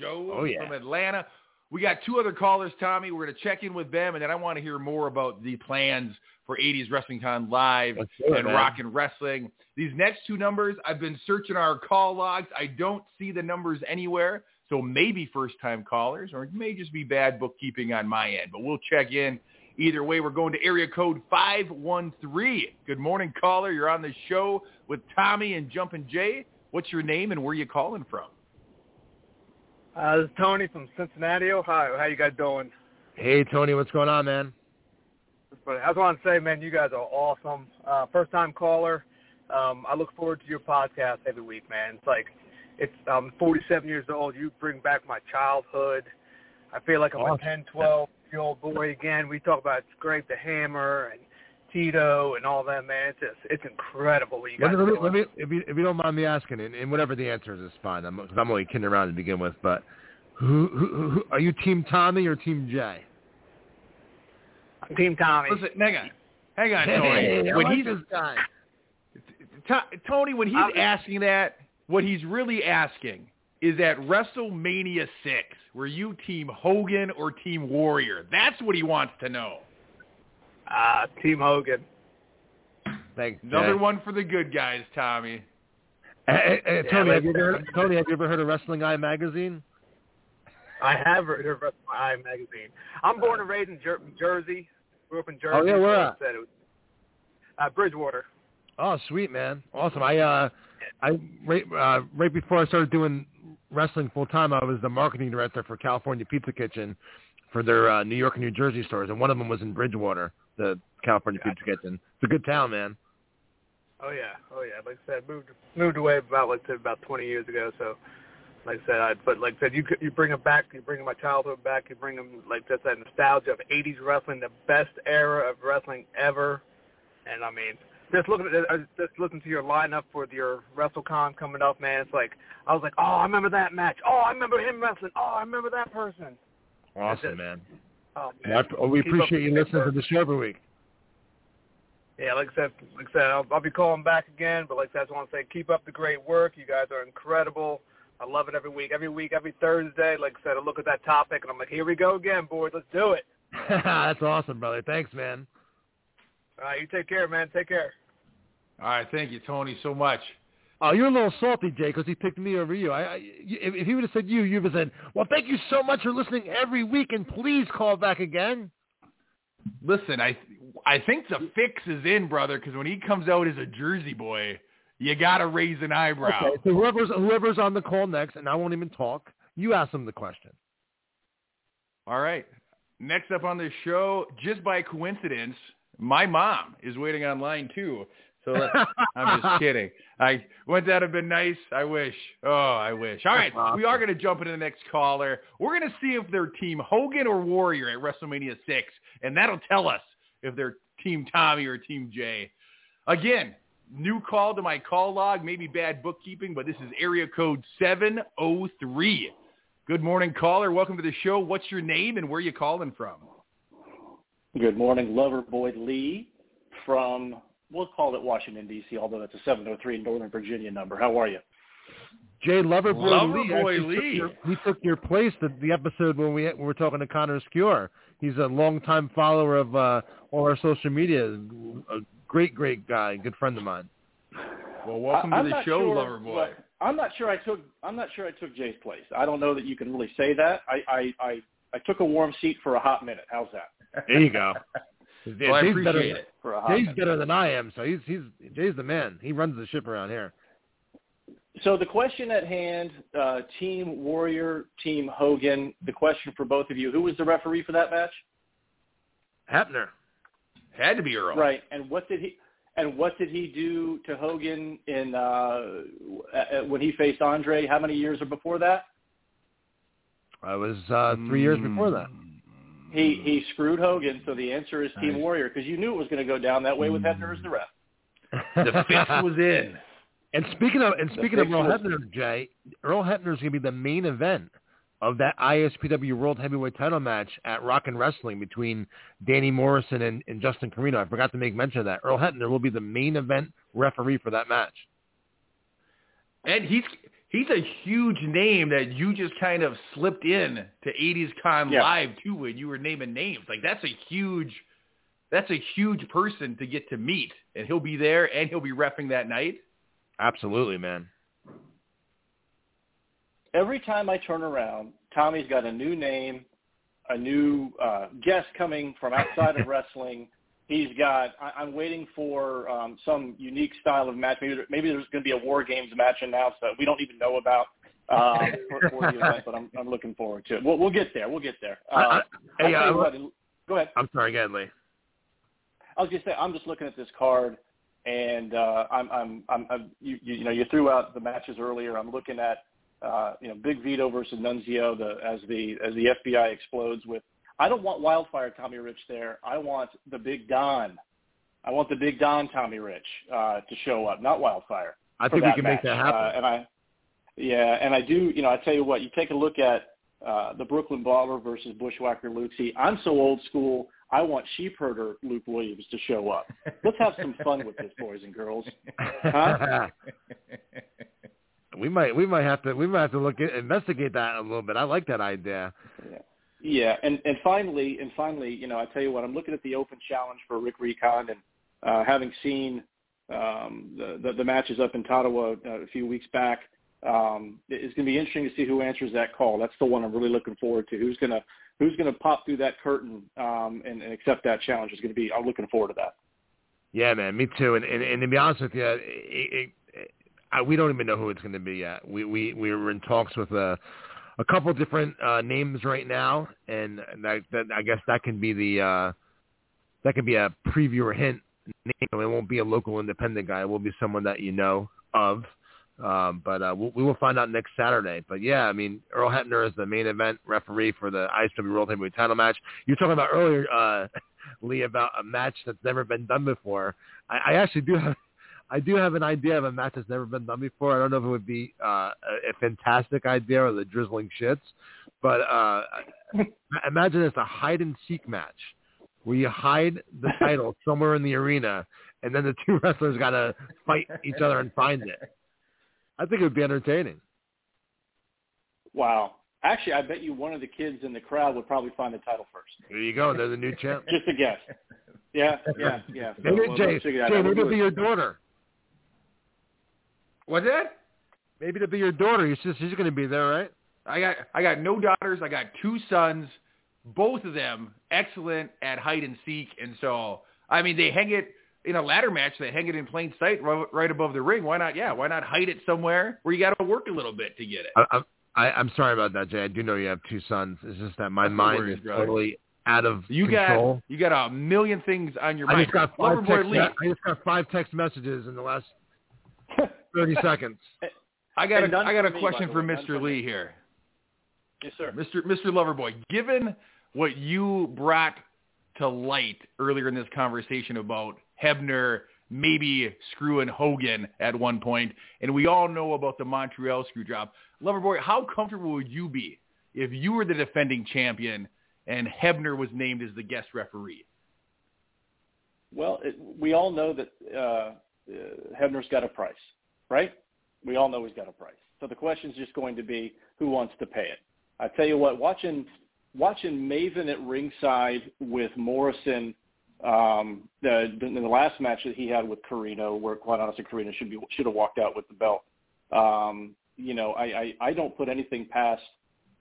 Joe Oh, yeah. from Atlanta. We got two other callers, Tommy. We're going to check in with them, and then I want to hear more about the plans for 80s Wrestling Con Live Let's and man. Rock and Wrestling. These next two numbers, I've been searching our call logs. I don't see the numbers anywhere, so maybe first-time callers, or it may just be bad bookkeeping on my end, but we'll check in. Either way, we're going to area code 513. Good morning, caller. You're on the show with Tommy and Jumpin' Jay. What's your name and where you calling from? Uh, this is Tony from Cincinnati, Ohio. How you guys doing? Hey, Tony, what's going on, man? But I just want to say, man, you guys are awesome. Uh, first time caller. Um, I look forward to your podcast every week, man. It's like, it's I'm 47 years old. You bring back my childhood. I feel like I'm Awesome. a 10, 12 year old boy again. We talk about Scrape the Hammer and Tito and all that, man. It's just, it's incredible what you Let guys let me, let me, if, you, if you don't mind me asking, and, and whatever the answer is, is fine. I'm, I'm only kidding around to begin with. But who, who, who are you, Team Tommy or Team Jay? Team Tommy. Listen, hang on. Hang on, Tony. Hey, when like he's this guy. To- Tony, when he's I'm- asking that, what he's really asking is at WrestleMania 6, were you Team Hogan or Team Warrior? That's what he wants to know. Uh, Team Hogan. Thanks, Another Jay. one for the good guys, Tommy. Hey, hey, hey, Tony, but- have you ever heard, Tony, have you ever heard of Wrestling Eye magazine? I have heard of Wrestling Eye magazine. I'm born and raised in Jer- Jersey. Grew up in Jersey. Oh, yeah, where at? said it was- Uh, Bridgewater. Oh, sweet man, awesome. I uh, I right uh, right before I started doing wrestling full time, I was the marketing director for California Pizza Kitchen for their uh, New York and New Jersey stores, and one of them was in Bridgewater, the California Pizza Kitchen. It's a good town, man. Oh yeah, oh yeah. Like I said, moved moved away about like I said, about 20 years ago. So, like I said, I, but like I said, you you bring them back. You bring my childhood back. You bring them like just that nostalgia of 80s wrestling, the best era of wrestling ever. And I mean, just looking at just looking to your lineup for your WrestleCon coming up, man. It's like I was like, oh, I remember that match. Oh, I remember him wrestling. Oh, I remember that person. Awesome, man. Oh man. Well, oh, we appreciate you listening to the show every week. Yeah, like I said, like I said, I'll, I'll be calling back again. But like I said, I just want to say, keep up the great work. You guys are incredible. I love it every week. Every week, every Thursday, like I said, I look at that topic and I'm like, here we go again, boys. Let's do it. That's awesome, brother. Thanks, man. All right, you take care, man. Take care. All right, thank you, Tony, so much. Oh, you're a little salty, Jay, because he picked me over you. I, I if, if he would have said you, you'd have said, "Well, thank you so much for listening every week, and please call back again." Listen, I I think the fix is in, brother, because when he comes out as a Jersey boy, you got to raise an eyebrow. Okay, so whoever's whoever's on the call next, and I won't even talk. You ask them the question. All right. Next up on the show, just by coincidence, my mom is waiting online too. So I'm just kidding. I wouldn't that have been nice? I wish. Oh, I wish. All right, we are going to jump into the next caller. We're going to see if they're Team Hogan or Warrior at WrestleMania six, and that'll tell us if they're Team Tommy or Team Jay. Again, new call to my call log. Maybe bad bookkeeping, but this is area code seven oh three. Good morning, caller. Welcome to the show. What's your name and where you calling from? Good morning, Loverboy Lee from we'll call it Washington D.C., although that's a 703 Northern Virginia number. How are you? Jay Loverboy, Loverboy Lee. Lee. Took your, he took your place the, the episode when we, when we were talking to Connor Skure. He's a longtime follower of uh, all our social media. A great, great guy, good friend of mine. Well, welcome I, to the show, sure, Loverboy. well, I'm not sure I took. I'm not sure I took Jay's place. I don't know that you can really say that. I I I, I took a warm seat for a hot minute. How's that? There you go. well, I Jay's appreciate better, it. For a hot Jay's minute. better than I am, so he's he's Jay's the man. He runs the ship around here. So the question at hand, uh, Team Warrior, Team Hogan. The question for both of you: Who was the referee for that match? Hebner. Had to be Earl. Right. And what did he? And what did he do to Hogan in uh, uh, when he faced Andre? How many years before that? I was uh, three years before that. He he screwed Hogan. So the answer is Team Nice. Warrior because you knew it was going to go down that way with Hebner as the ref. The fix was in. And speaking of and speaking of Earl was- Hebner, Jay, Earl Hebner is going to be the main event of that ISPW World Heavyweight Title match at Rock and Wrestling between Danny Morrison and, and Justin Carino. I forgot to make mention of that. Earl Hebner will be the main event referee for that match. And he's he's a huge name that you just kind of slipped in to 80s Con Yeah. Live too when you were naming names. Like that's a huge that's a huge person to get to meet and he'll be there and he'll be refing that night. Absolutely, man. Every time I turn around, Tommy's got a new name, a new uh, guest coming from outside of wrestling. He's got. I, I'm waiting for um, some unique style of match. Maybe there, maybe there's going to be a War Games match announced that we don't even know about um, for, for the event, but I'm, I'm looking forward to it. We'll, we'll get there. We'll get there. Uh, I- I- hey, I'll tell you uh, what, go ahead. I'm sorry, again, Lee. I was just saying, I'm just looking at this card, and uh, I'm, I'm, I'm, I'm you, you know, you threw out the matches earlier. I'm looking at, uh, you know, Big Vito versus Nunzio, the as the as the FBI explodes with. I don't want Wildfire Tommy Rich there. I want the Big Don. I want the Big Don Tommy Rich uh, to show up, not Wildfire. I think we can match. make that happen. Uh, and I, yeah, and I do. You know, I tell you what. You take a look at uh, the Brooklyn Brawler versus Bushwhacker Luke. See, I'm so old school. I want sheepherder Luke Williams to show up. Let's have some fun with this, boys and girls. Huh? we might we might have to we might have to look at investigate that a little bit. I like that idea. Yeah, and and finally, and finally, you know, I tell you what, I'm looking at the open challenge for Rick Recon, and uh, having seen um, the, the the matches up in Ottawa uh, a few weeks back, um, it's going to be interesting to see who answers that call. That's the one I'm really looking forward to. Who's gonna who's gonna pop through that curtain um, and, and accept that challenge is going to be. I'm looking forward to that. Yeah, man, me too. And and, and to be honest with you, it, it, I, we don't even know who it's going to be yet. We we we were in talks with a a couple different uh, names right now, and that, that I guess that can be the uh, that can be a preview or hint name. It won't be a local independent guy. It will be someone that you know of. Um, but uh, we'll, we will find out next Saturday. But yeah, I mean, Earl Hebner is the main event referee for the ISW World Heavyweight Title match. You were talking about earlier, uh, Lee, about a match that's never been done before. I, I actually do have. I do have an idea of a match that's never been done before. I don't know if it would be uh, a, fantastic idea or the drizzling shits, but uh, imagine it's a hide and seek match where you hide the title somewhere in the arena, and then the two wrestlers got to fight each other and find it. I think it would be entertaining. Wow. Actually, I bet you one of the kids in the crowd would probably find the title first. There you go. They're the new champ. Just a guess. Yeah, yeah, yeah. So, maybe well, Jay, let's figure that Jay, out. Maybe it'll be your daughter. What's that? Maybe it'll be your daughter. Your sister, she's going to be there, right? I got I got no daughters. I got two sons. Both of them excellent at hide and seek, and so I mean they hang it in a ladder match. They hang it in plain sight right, right above the ring. Why not? Yeah, why not hide it somewhere where you got to work a little bit to get it? I, I, I, I'm sorry about that, Jay. I do know you have two sons. It's just that my That's mind worries, is brother. totally out of You control. got you got a million things on your I mind. just got five Loverboy text. Lee, I just got five text messages in the last thirty seconds. I got And a got a for me, question for way, Mr. for Lee here. Yes, sir. Mr. Mr. Loverboy, given what you brought to light earlier in this conversation about Hebner maybe screwing Hogan at one point, and we all know about the Montreal screw job. Loverboy, how comfortable would you be if you were the defending champion and Hebner was named as the guest referee? Well, it, we all know that uh, uh, Hebner's got a price, right? We all know he's got a price. So the question is just going to be who wants to pay it. I tell you what, watching watching Maven at ringside with Morrison um, the, in the last match that he had with Carino, where quite honestly Carino should be should have walked out with the belt. Um, you know, I, I, I don't put anything past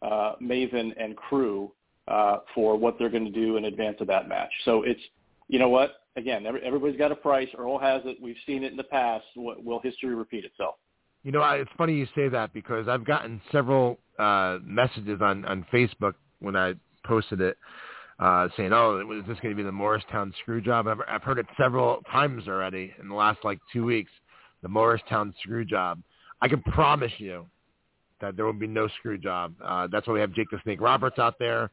uh, Maven and crew uh, for what they're going to do in advance of that match. So it's you know what? Again, every, everybody's got a price. Earl has it. We've seen it in the past. Will history repeat itself? You know, I, it's funny you say that because I've gotten several uh, messages on on Facebook when I posted it uh, saying, "Oh, is this going to be the Morristown screw job?" I've, I've heard it several times already in the last like two weeks. The Morristown screw job. I can promise you that there will be no screw job. Uh, that's why we have Jake the Snake Roberts out there.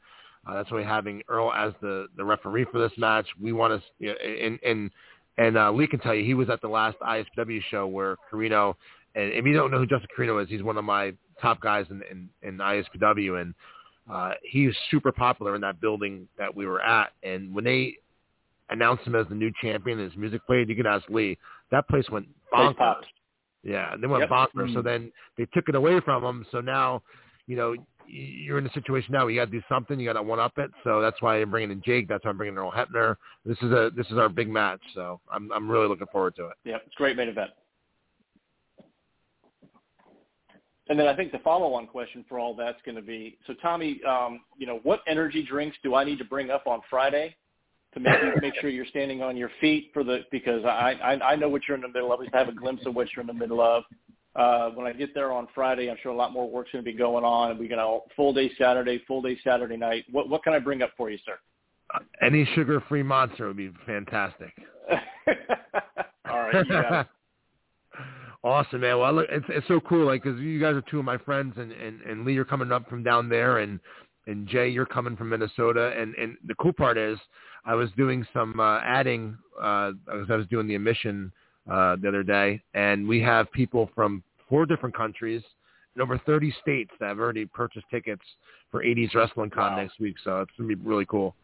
Uh, that's why having Earl as the, the referee for this match. We want to, you know, and and and uh, Lee can tell you he was at the last ISW show where Carino, and if you don't know who Justin Carino is, he's one of my top guys in in, in ISPW, and uh, he's super popular in that building that we were at. And when they announced him as the new champion, and his music played, you can ask Lee. That place went bonkers. Yeah, they went Yep. bonkers. So Mm. then they took it away from him. So now, you know, you're in a situation now where you got to do something. You got to one up it. So that's why I'm bringing in Jake. That's why I'm bringing in Earl Hebner. This is a this is our big match. So I'm I'm really looking forward to it. Yep, it's a great main event. And then I think the follow-on question for all that's going to be, so Tommy, um, you know, what energy drinks do I need to bring up on Friday to make make sure you're standing on your feet for the because I, I I know what you're in the middle of. At have a glimpse of what you're in the middle of. Uh, when I get there on Friday, I'm sure a lot more work's going to be going on. And we're going to full day Saturday, full day Saturday night. What what can I bring up for you, sir? Uh, any sugar-free monster would be fantastic. all right, you got it. Awesome, man. Well, look, it's it's so cool, like, because you guys are two of my friends, and and and Lee, you're coming up from down there, and and Jay, you're coming from Minnesota, and and the cool part is, I was doing some uh, adding, uh, as I was doing the emission uh, the other day, and we have people from four different countries and over 30 states that have already purchased tickets for 80s Wrestling Con Wow. next week, so it's gonna be really cool.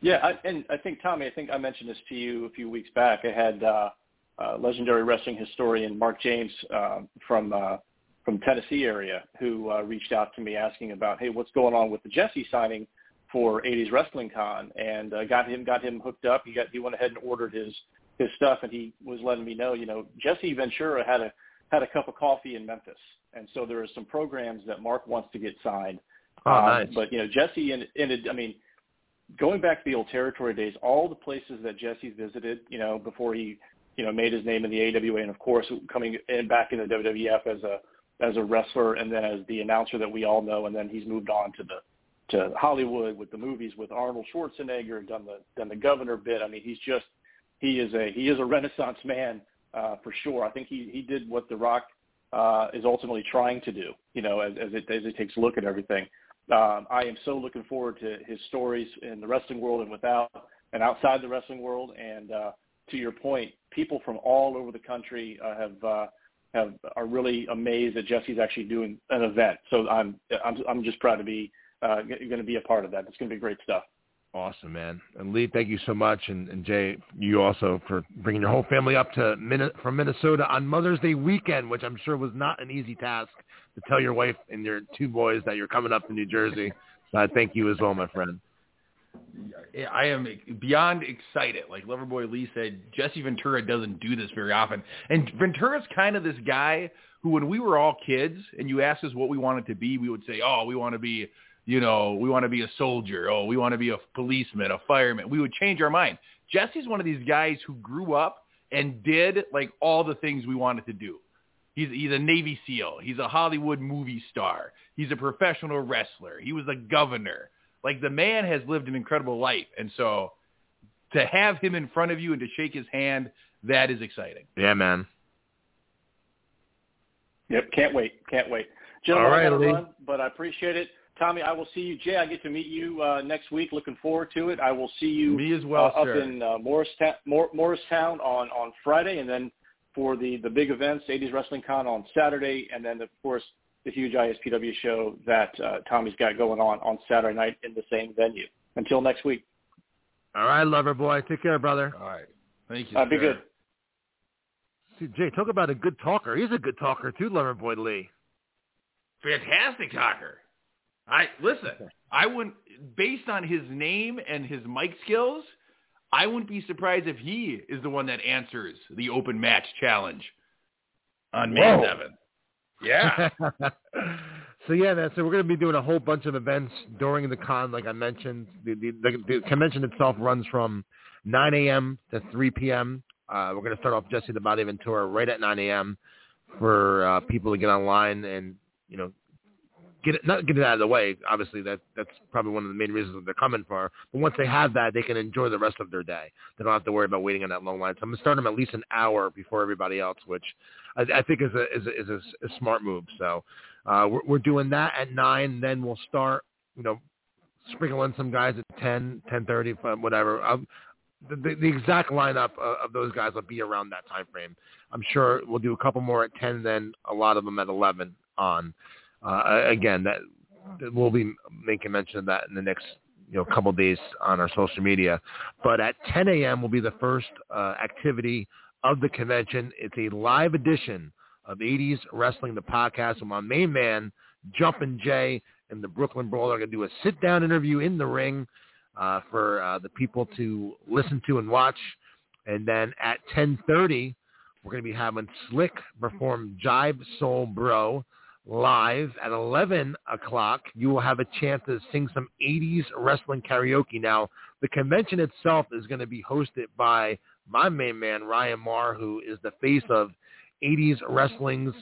Yeah, I, and I think Tommy, I think I mentioned this to you a few weeks back. I had uh, uh, legendary wrestling historian Mark James uh, from uh, from Tennessee area who uh, reached out to me asking about, hey, what's going on with the Jesse signing for 80s Wrestling Con, and uh, got him got him hooked up. He got he went ahead and ordered his his stuff, and he was letting me know, you know, Jesse Ventura had a had a cup of coffee in Memphis, and so there are some programs that Mark wants to get signed. Oh, Um, nice. But you know, Jesse it, I mean, going back to the old territory days, all the places that Jesse visited, you know, before he, you know, made his name in the AWA, and of course coming in back in the WWF as a as a wrestler, and then as the announcer that we all know, and then he's moved on to the to Hollywood with the movies with Arnold Schwarzenegger, and done the done the governor bit. I mean, he's just he is a he is a renaissance man uh, for sure. I think he he did what The Rock uh, is ultimately trying to do. You know, as, as it as it takes a look at everything. Um, I am so looking forward to his stories in the wrestling world and without and outside the wrestling world. And uh, to your point, people from all over the country uh, have uh, have are really amazed that Jesse's actually doing an event. So I'm I'm I'm just proud to be uh, going to be a part of that. It's going to be great stuff. Awesome, man. And Lee, thank you so much, and, and Jay, you also for bringing your whole family up to Min- from Minnesota on Mother's Day weekend, which I'm sure was not an easy task to tell your wife and your two boys that you're coming up to New Jersey. So I thank you as well, my friend. I am beyond excited. Like Loverboy Lee said, Jesse Ventura doesn't do this very often. And Ventura's kind of this guy who, when we were all kids and you asked us what we wanted to be, we would say, oh, we want to be, you know, we want to be a soldier. Oh, we want to be a policeman, a fireman. We would change our mind. Jesse's one of these guys who grew up and did like all the things we wanted to do. He's, he's a Navy SEAL. He's a Hollywood movie star. He's a professional wrestler. He was a governor. Like the man has lived an incredible life, and so to have him in front of you and to shake his hand, that is exciting. Yeah, man. Yep, can't wait, can't wait. Gentlemen, All right, I run, but I appreciate it. Tommy, I will see you. Jay, I get to meet you uh, next week. Looking forward to it. I will see you. Me as well, uh, sir. Up in uh, Morristown, Mor- Morristown on on Friday, and then for the the big events, 80s Wrestling Con on Saturday, and then of course the huge ISPW show that uh, Tommy's got going on on Saturday night in the same venue. Until next week. All right, lover boy. Take care, brother. All right. Thank you. Uh, be good. See, Jay, talk about a good talker. He's a good talker too, lover boy Lee. Fantastic talker. I listen. I wouldn't, based on his name and his mic skills, I wouldn't be surprised if he is the one that answers the open match challenge on May seventh. Yeah. so yeah, man. So we're going to be doing a whole bunch of events during the con, like I mentioned. The the, the, the convention itself runs from 9 a.m. to 3 p.m. Uh, we're going to start off Jesse the Body Ventura right at 9 a.m. for uh, people to get online and you know get it not get it out of the way. Obviously, that that's probably one of the main reasons that they're coming for. But once they have that, they can enjoy the rest of their day. They don't have to worry about waiting on that long line. So I'm gonna start them at least an hour before everybody else, which I, I think is a is a, is a, a smart move. So uh, we're, we're doing that at nine. Then we'll start, you know, sprinkle in some guys at 10, 10.30, whatever. Um, the, the, the exact lineup of those guys will be around that time frame. I'm sure we'll do a couple more at 10, then a lot of them at 11 on. Uh, again, that we'll be making mention of that in the next you know couple days on our social media. But at 10 a.m. will be the first uh, activity of the convention. It's a live edition of 80s Wrestling, the podcast. with my main man, Jumpin' Jay, and the Brooklyn Brawler are going to do a sit-down interview in the ring uh, for uh, the people to listen to and watch. And then at 10.30, we're going to be having Slick perform Jive Soul Bro live at 11 o'clock. You will have a chance to sing some 80s wrestling karaoke. Now, the convention itself is going to be hosted by my main man, Ryan Marr, who is the face of 80s wrestling's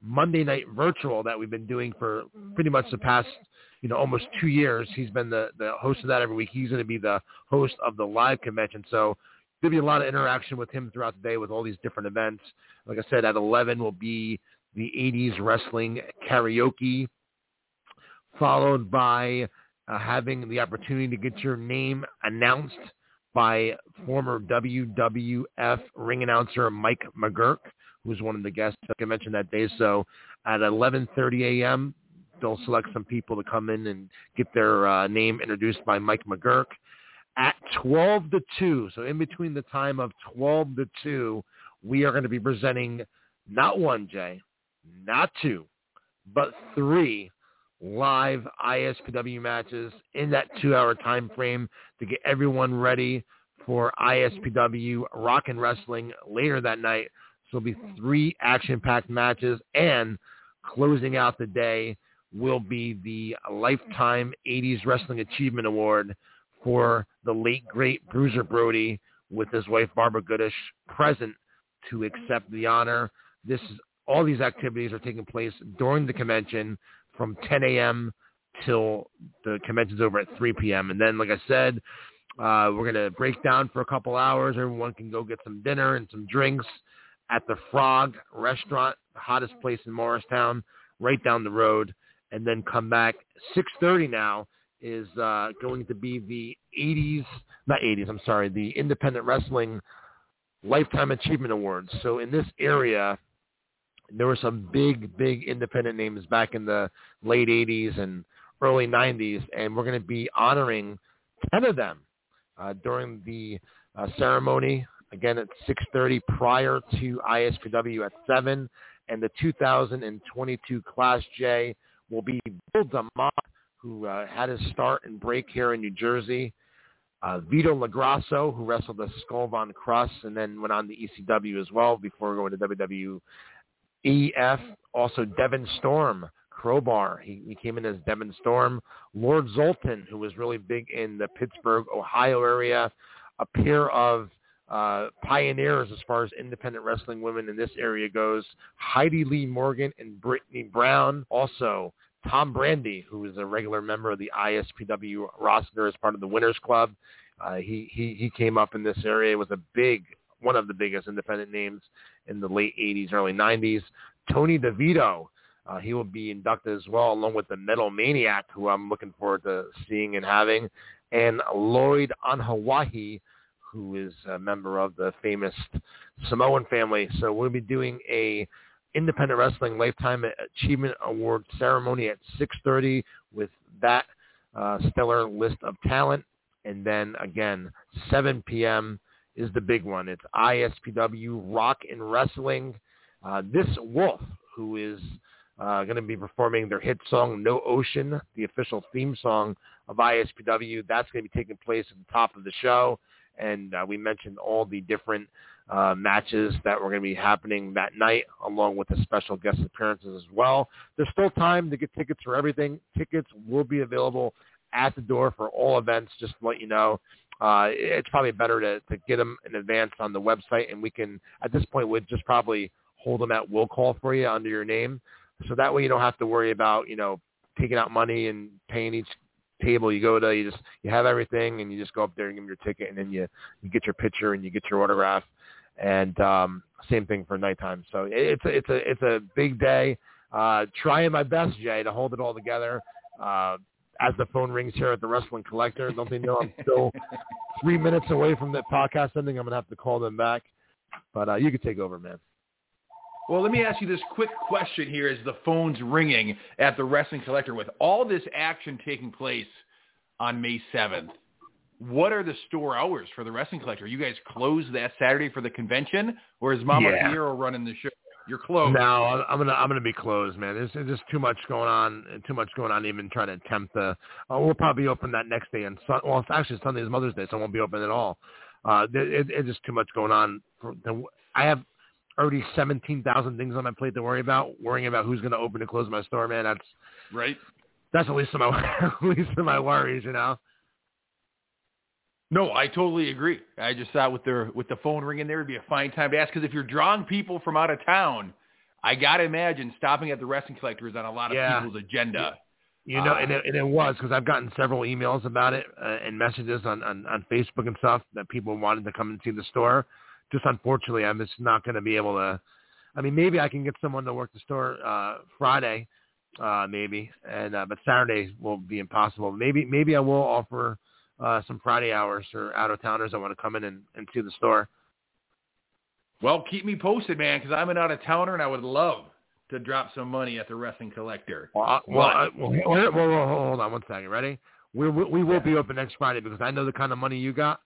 Monday Night Virtual that we've been doing for pretty much the past, you know, almost two years. He's been the, the host of that every week. He's going to be the host of the live convention. So there'll be a lot of interaction with him throughout the day with all these different events. Like I said, at 11 will be the 80s wrestling karaoke, followed by uh, having the opportunity to get your name announced by former WWF ring announcer Mike McGuirk, who was one of the guests like I mentioned that day. So at 11:30 a.m., they'll select some people to come in and get their uh, name introduced by Mike McGuirk. At 12 to 2, so in between the time of 12 to 2, we are going to be presenting not one, Jay, not two, but three live ISPW matches in that two-hour time frame to get everyone ready for ISPW Rock and Wrestling later that night. So it'll be three action-packed matches, and closing out the day will be the Lifetime 80s Wrestling Achievement Award for the late, great Bruiser Brody with his wife Barbara Goodish present to accept the honor. This is all these activities are taking place during the convention from 10 a.m. till the convention's over at 3 p.m. And then, like I said, Uh, we're going to break down for a couple hours. Everyone can go get some dinner and some drinks at the Frog Restaurant, the hottest place in Morristown, right down the road, and then come back. 6.30 now is uh, going to be the 80s, not 80s, I'm sorry, the Independent Wrestling Lifetime Achievement Awards. So in this area, there were some big, big independent names back in the late 80s and early 90s, and we're going to be honoring 10 of them uh, during the uh, ceremony, again at 6.30 prior to ISPW at 7, and the 2022 Class J will be Bill DeMott, who uh, had his start and break here in New Jersey, uh, Vito LaGrasso, who wrestled the Skull Von Cross and then went on to ECW as well before going to WWEF. Also Devon Storm, Crowbar. He, he came in as Devon Storm. Lord Zoltan, who was really big in the Pittsburgh, Ohio area. A pair of uh, pioneers as far as independent wrestling women in this area goes. Heidi Lee Morgan and Brittany Brown. Also, Tom Brandi, who is a regular member of the ISPW roster as part of the Winners Club. Uh, he, he, he came up in this area, was a big, one of the biggest independent names in the late 80s, early 90s. Tony DeVito, uh, he will be inducted as well, along with the Metal Maniac, who I'm looking forward to seeing and having, and Lloyd Anoa'i, who is a member of the famous Samoan family. So we'll be doing a Independent Wrestling Lifetime Achievement Award ceremony at 6:30 with that uh, stellar list of talent, and then again 7 p.m. is the big one. It's ISPW Rock and Wrestling. Uh, this Wolf, who is uh, going to be performing their hit song "No Ocean," the official theme song of ISPW. That's going to be taking place at the top of the show, and uh, we mentioned all the different uh, matches that were going to be happening that night, along with the special guest appearances as well. There's still time to get tickets for everything. Tickets will be available at the door for all events, just to let you know. Uh, it's probably better to, to get them in advance on the website, and we can, at this point, we'd just probably hold them at will call for you under your name. So that way you don't have to worry about, you know, taking out money and paying each table you go to. You just, you have everything, and you just go up there and give them your ticket, and then you, you get your picture and you get your autograph and um, same thing for nighttime. So it's a, it's a it's a big day. Uh, trying my best, Jay, to hold it all together. Uh, as the phone rings here at the Wrestling Collector, don't they know I'm still three minutes away from the podcast ending? I'm gonna have to call them back, but uh, you can take over, man. Well, let me ask you this quick question here as the phone's ringing at the Wrestling Collector. With all this action taking place on May 7th, what are the store hours for the wrestling collector? You guys close that Saturday for the convention, or is Mama yeah. Hero running the show? You're closed. No, I'm gonna I'm gonna be closed, man. There's, there's just too much going on, too much going on. Even trying to attempt the. Uh, we'll probably open that next day, and sun, well, it's actually Sunday is Mother's Day, so I won't be open at all. Uh, it, it's just too much going on. For the, I have already seventeen thousand things on my plate to worry about. Worrying about who's gonna open and close my store, man. That's right. That's at least of my at least of my worries, you know. No, I totally agree. I just thought with the with the phone ringing there would be a fine time to ask because if you're drawing people from out of town, I gotta imagine stopping at the wrestling collector is on a lot of yeah. people's agenda. You know, uh, and, it, and it was because I've gotten several emails about it uh, and messages on, on on Facebook and stuff that people wanted to come and see the store. Just unfortunately, I'm just not going to be able to. I mean, maybe I can get someone to work the store uh, Friday, uh, maybe, and uh, but Saturday will be impossible. Maybe maybe I will offer uh, some Friday hours for out of towners that want to come in and, and see the store. Well, keep me posted, man, because I'm an out of towner and I would love to drop some money at the Wrestling Collector. Well, uh, well, uh, well, well, well, hold on one second. Ready? We we, we will yeah. be open next Friday because I know the kind of money you got,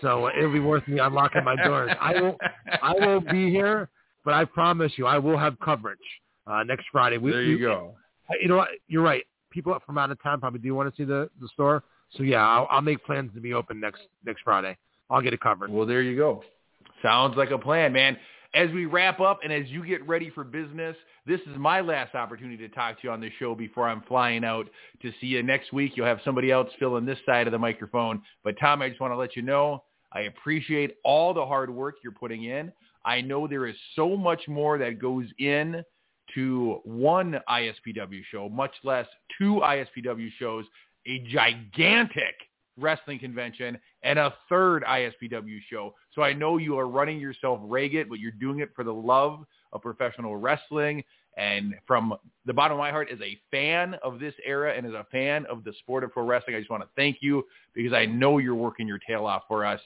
so it'll be worth me unlocking my doors. I will I will be here, but I promise you I will have coverage uh, next Friday. We, there you we, go. You know what? You're right. People from out of town probably do want to see the the store. So yeah, I'll, I'll make plans to be open next next Friday. I'll get it covered. Well, there you go. Sounds like a plan, man. As we wrap up and as you get ready for business, this is my last opportunity to talk to you on this show before I'm flying out to see you next week. You'll have somebody else filling this side of the microphone. But Tom, I just want to let you know I appreciate all the hard work you're putting in. I know there is so much more that goes in to one ISPW show, much less two ISPW shows a gigantic wrestling convention and a third ISPW show. So I know you are running yourself ragged, but you're doing it for the love of professional wrestling. And from the bottom of my heart, as a fan of this era and as a fan of the sport of pro wrestling, I just want to thank you because I know you're working your tail off for us.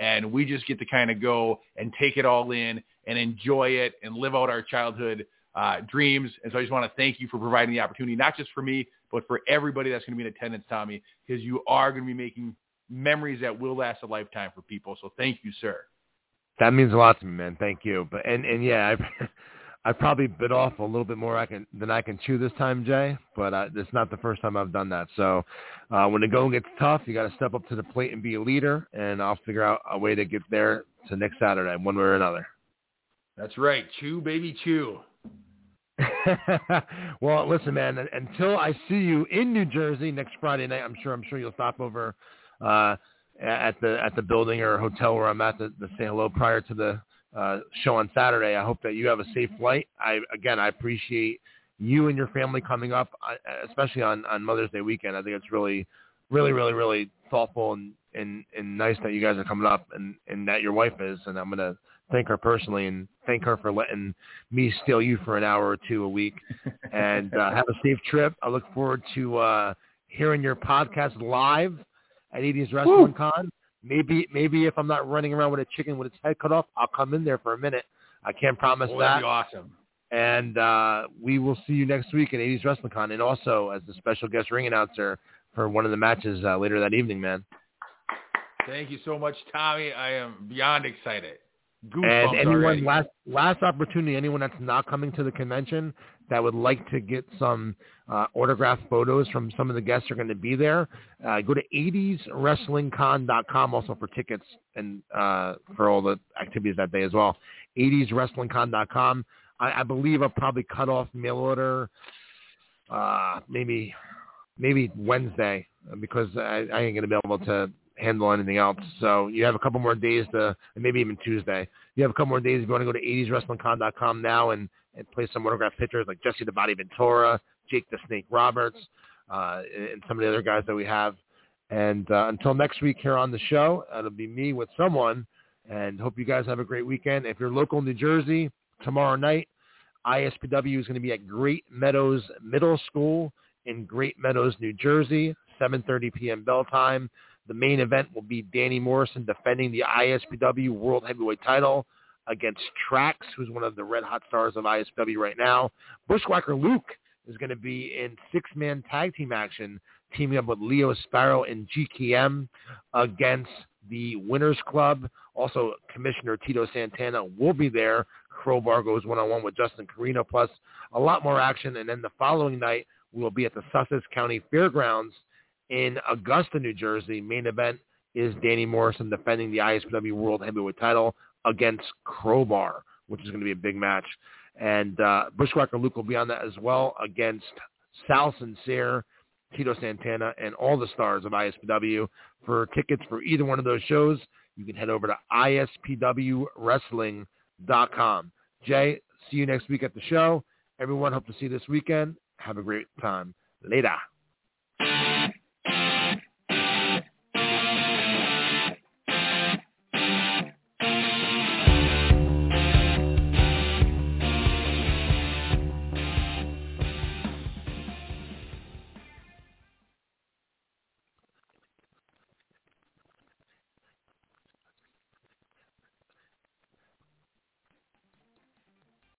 And we just get to kind of go and take it all in and enjoy it and live out our childhood uh, dreams. And so I just want to thank you for providing the opportunity, not just for me, but for everybody that's going to be in attendance, Tommy, because you are going to be making memories that will last a lifetime for people. So thank you, sir. That means a lot to me, man. Thank you. But and and yeah, I've I've probably bit off a little bit more I can than I can chew this time, Jay. But uh, it's not the first time I've done that. So uh, when the going gets tough, you got to step up to the plate and be a leader. And I'll figure out a way to get there to next Saturday, one way or another. That's right, chew baby chew. well, listen, man. Until I see you in New Jersey next Friday night, I'm sure I'm sure you'll stop over uh, at the at the building or hotel where I'm at to, to say hello prior to the uh, show on Saturday. I hope that you have a safe flight. I again, I appreciate you and your family coming up, uh, especially on on Mother's Day weekend. I think it's really, really, really, really thoughtful and and and nice that you guys are coming up and and that your wife is. And I'm gonna thank her personally and thank her for letting me steal you for an hour or two a week. and uh, have a safe trip. I look forward to uh, hearing your podcast live at 80s Wrestling Woo. Con. Maybe maybe if I'm not running around with a chicken with its head cut off, I'll come in there for a minute. I can't promise oh, that. That'd be awesome. And uh, we will see you next week at 80s Wrestling Con, and also as the special guest ring announcer for one of the matches uh, later that evening, man. Thank you so much, Tommy. I am beyond excited. Goosebumps and anyone already. last last opportunity, anyone that's not coming to the convention that would like to get some uh, autographed photos from some of the guests are going to be there, uh, go to 80swrestlingcon.com also for tickets and uh, for all the activities that day as well. 80swrestlingcon.com. I, I believe I'll probably cut off mail order uh, maybe maybe Wednesday because I, I ain't going to be able to handle anything else. So you have a couple more days to, and maybe even Tuesday. You have a couple more days if you want to go to 80swrestlingcon.com now and, and play some autograph pictures like Jesse the Body Ventura, Jake the Snake Roberts, uh, and some of the other guys that we have. And uh, until next week here on the show, it'll be me with someone. And hope you guys have a great weekend. If you're local in New Jersey, tomorrow night, ISPW is going to be at Great Meadows Middle School in Great Meadows, New Jersey, 7.30 p.m. bell time. The main event will be Danny Morrison defending the ISPW World Heavyweight title against Trax, who's one of the red hot stars of ISPW right now. Bushwhacker Luke is going to be in six-man tag team action, teaming up with Leo Sparrow and GKM against the Winners Club. Also, Commissioner Tito Santana will be there. Crowbar goes one-on-one with Justin Carino, plus a lot more action. And then the following night, we will be at the Sussex County Fairgrounds in Augusta, New Jersey. Main event is Danny Morrison defending the ISPW World Heavyweight title against Crowbar, which is going to be a big match. And uh, Bushwhacker Luke will be on that as well against Sal Sincere, Tito Santana, and all the stars of ISPW. For tickets for either one of those shows, you can head over to ispwwrestling.com. Jay, see you next week at the show. Everyone, hope to see you this weekend. Have a great time. Later.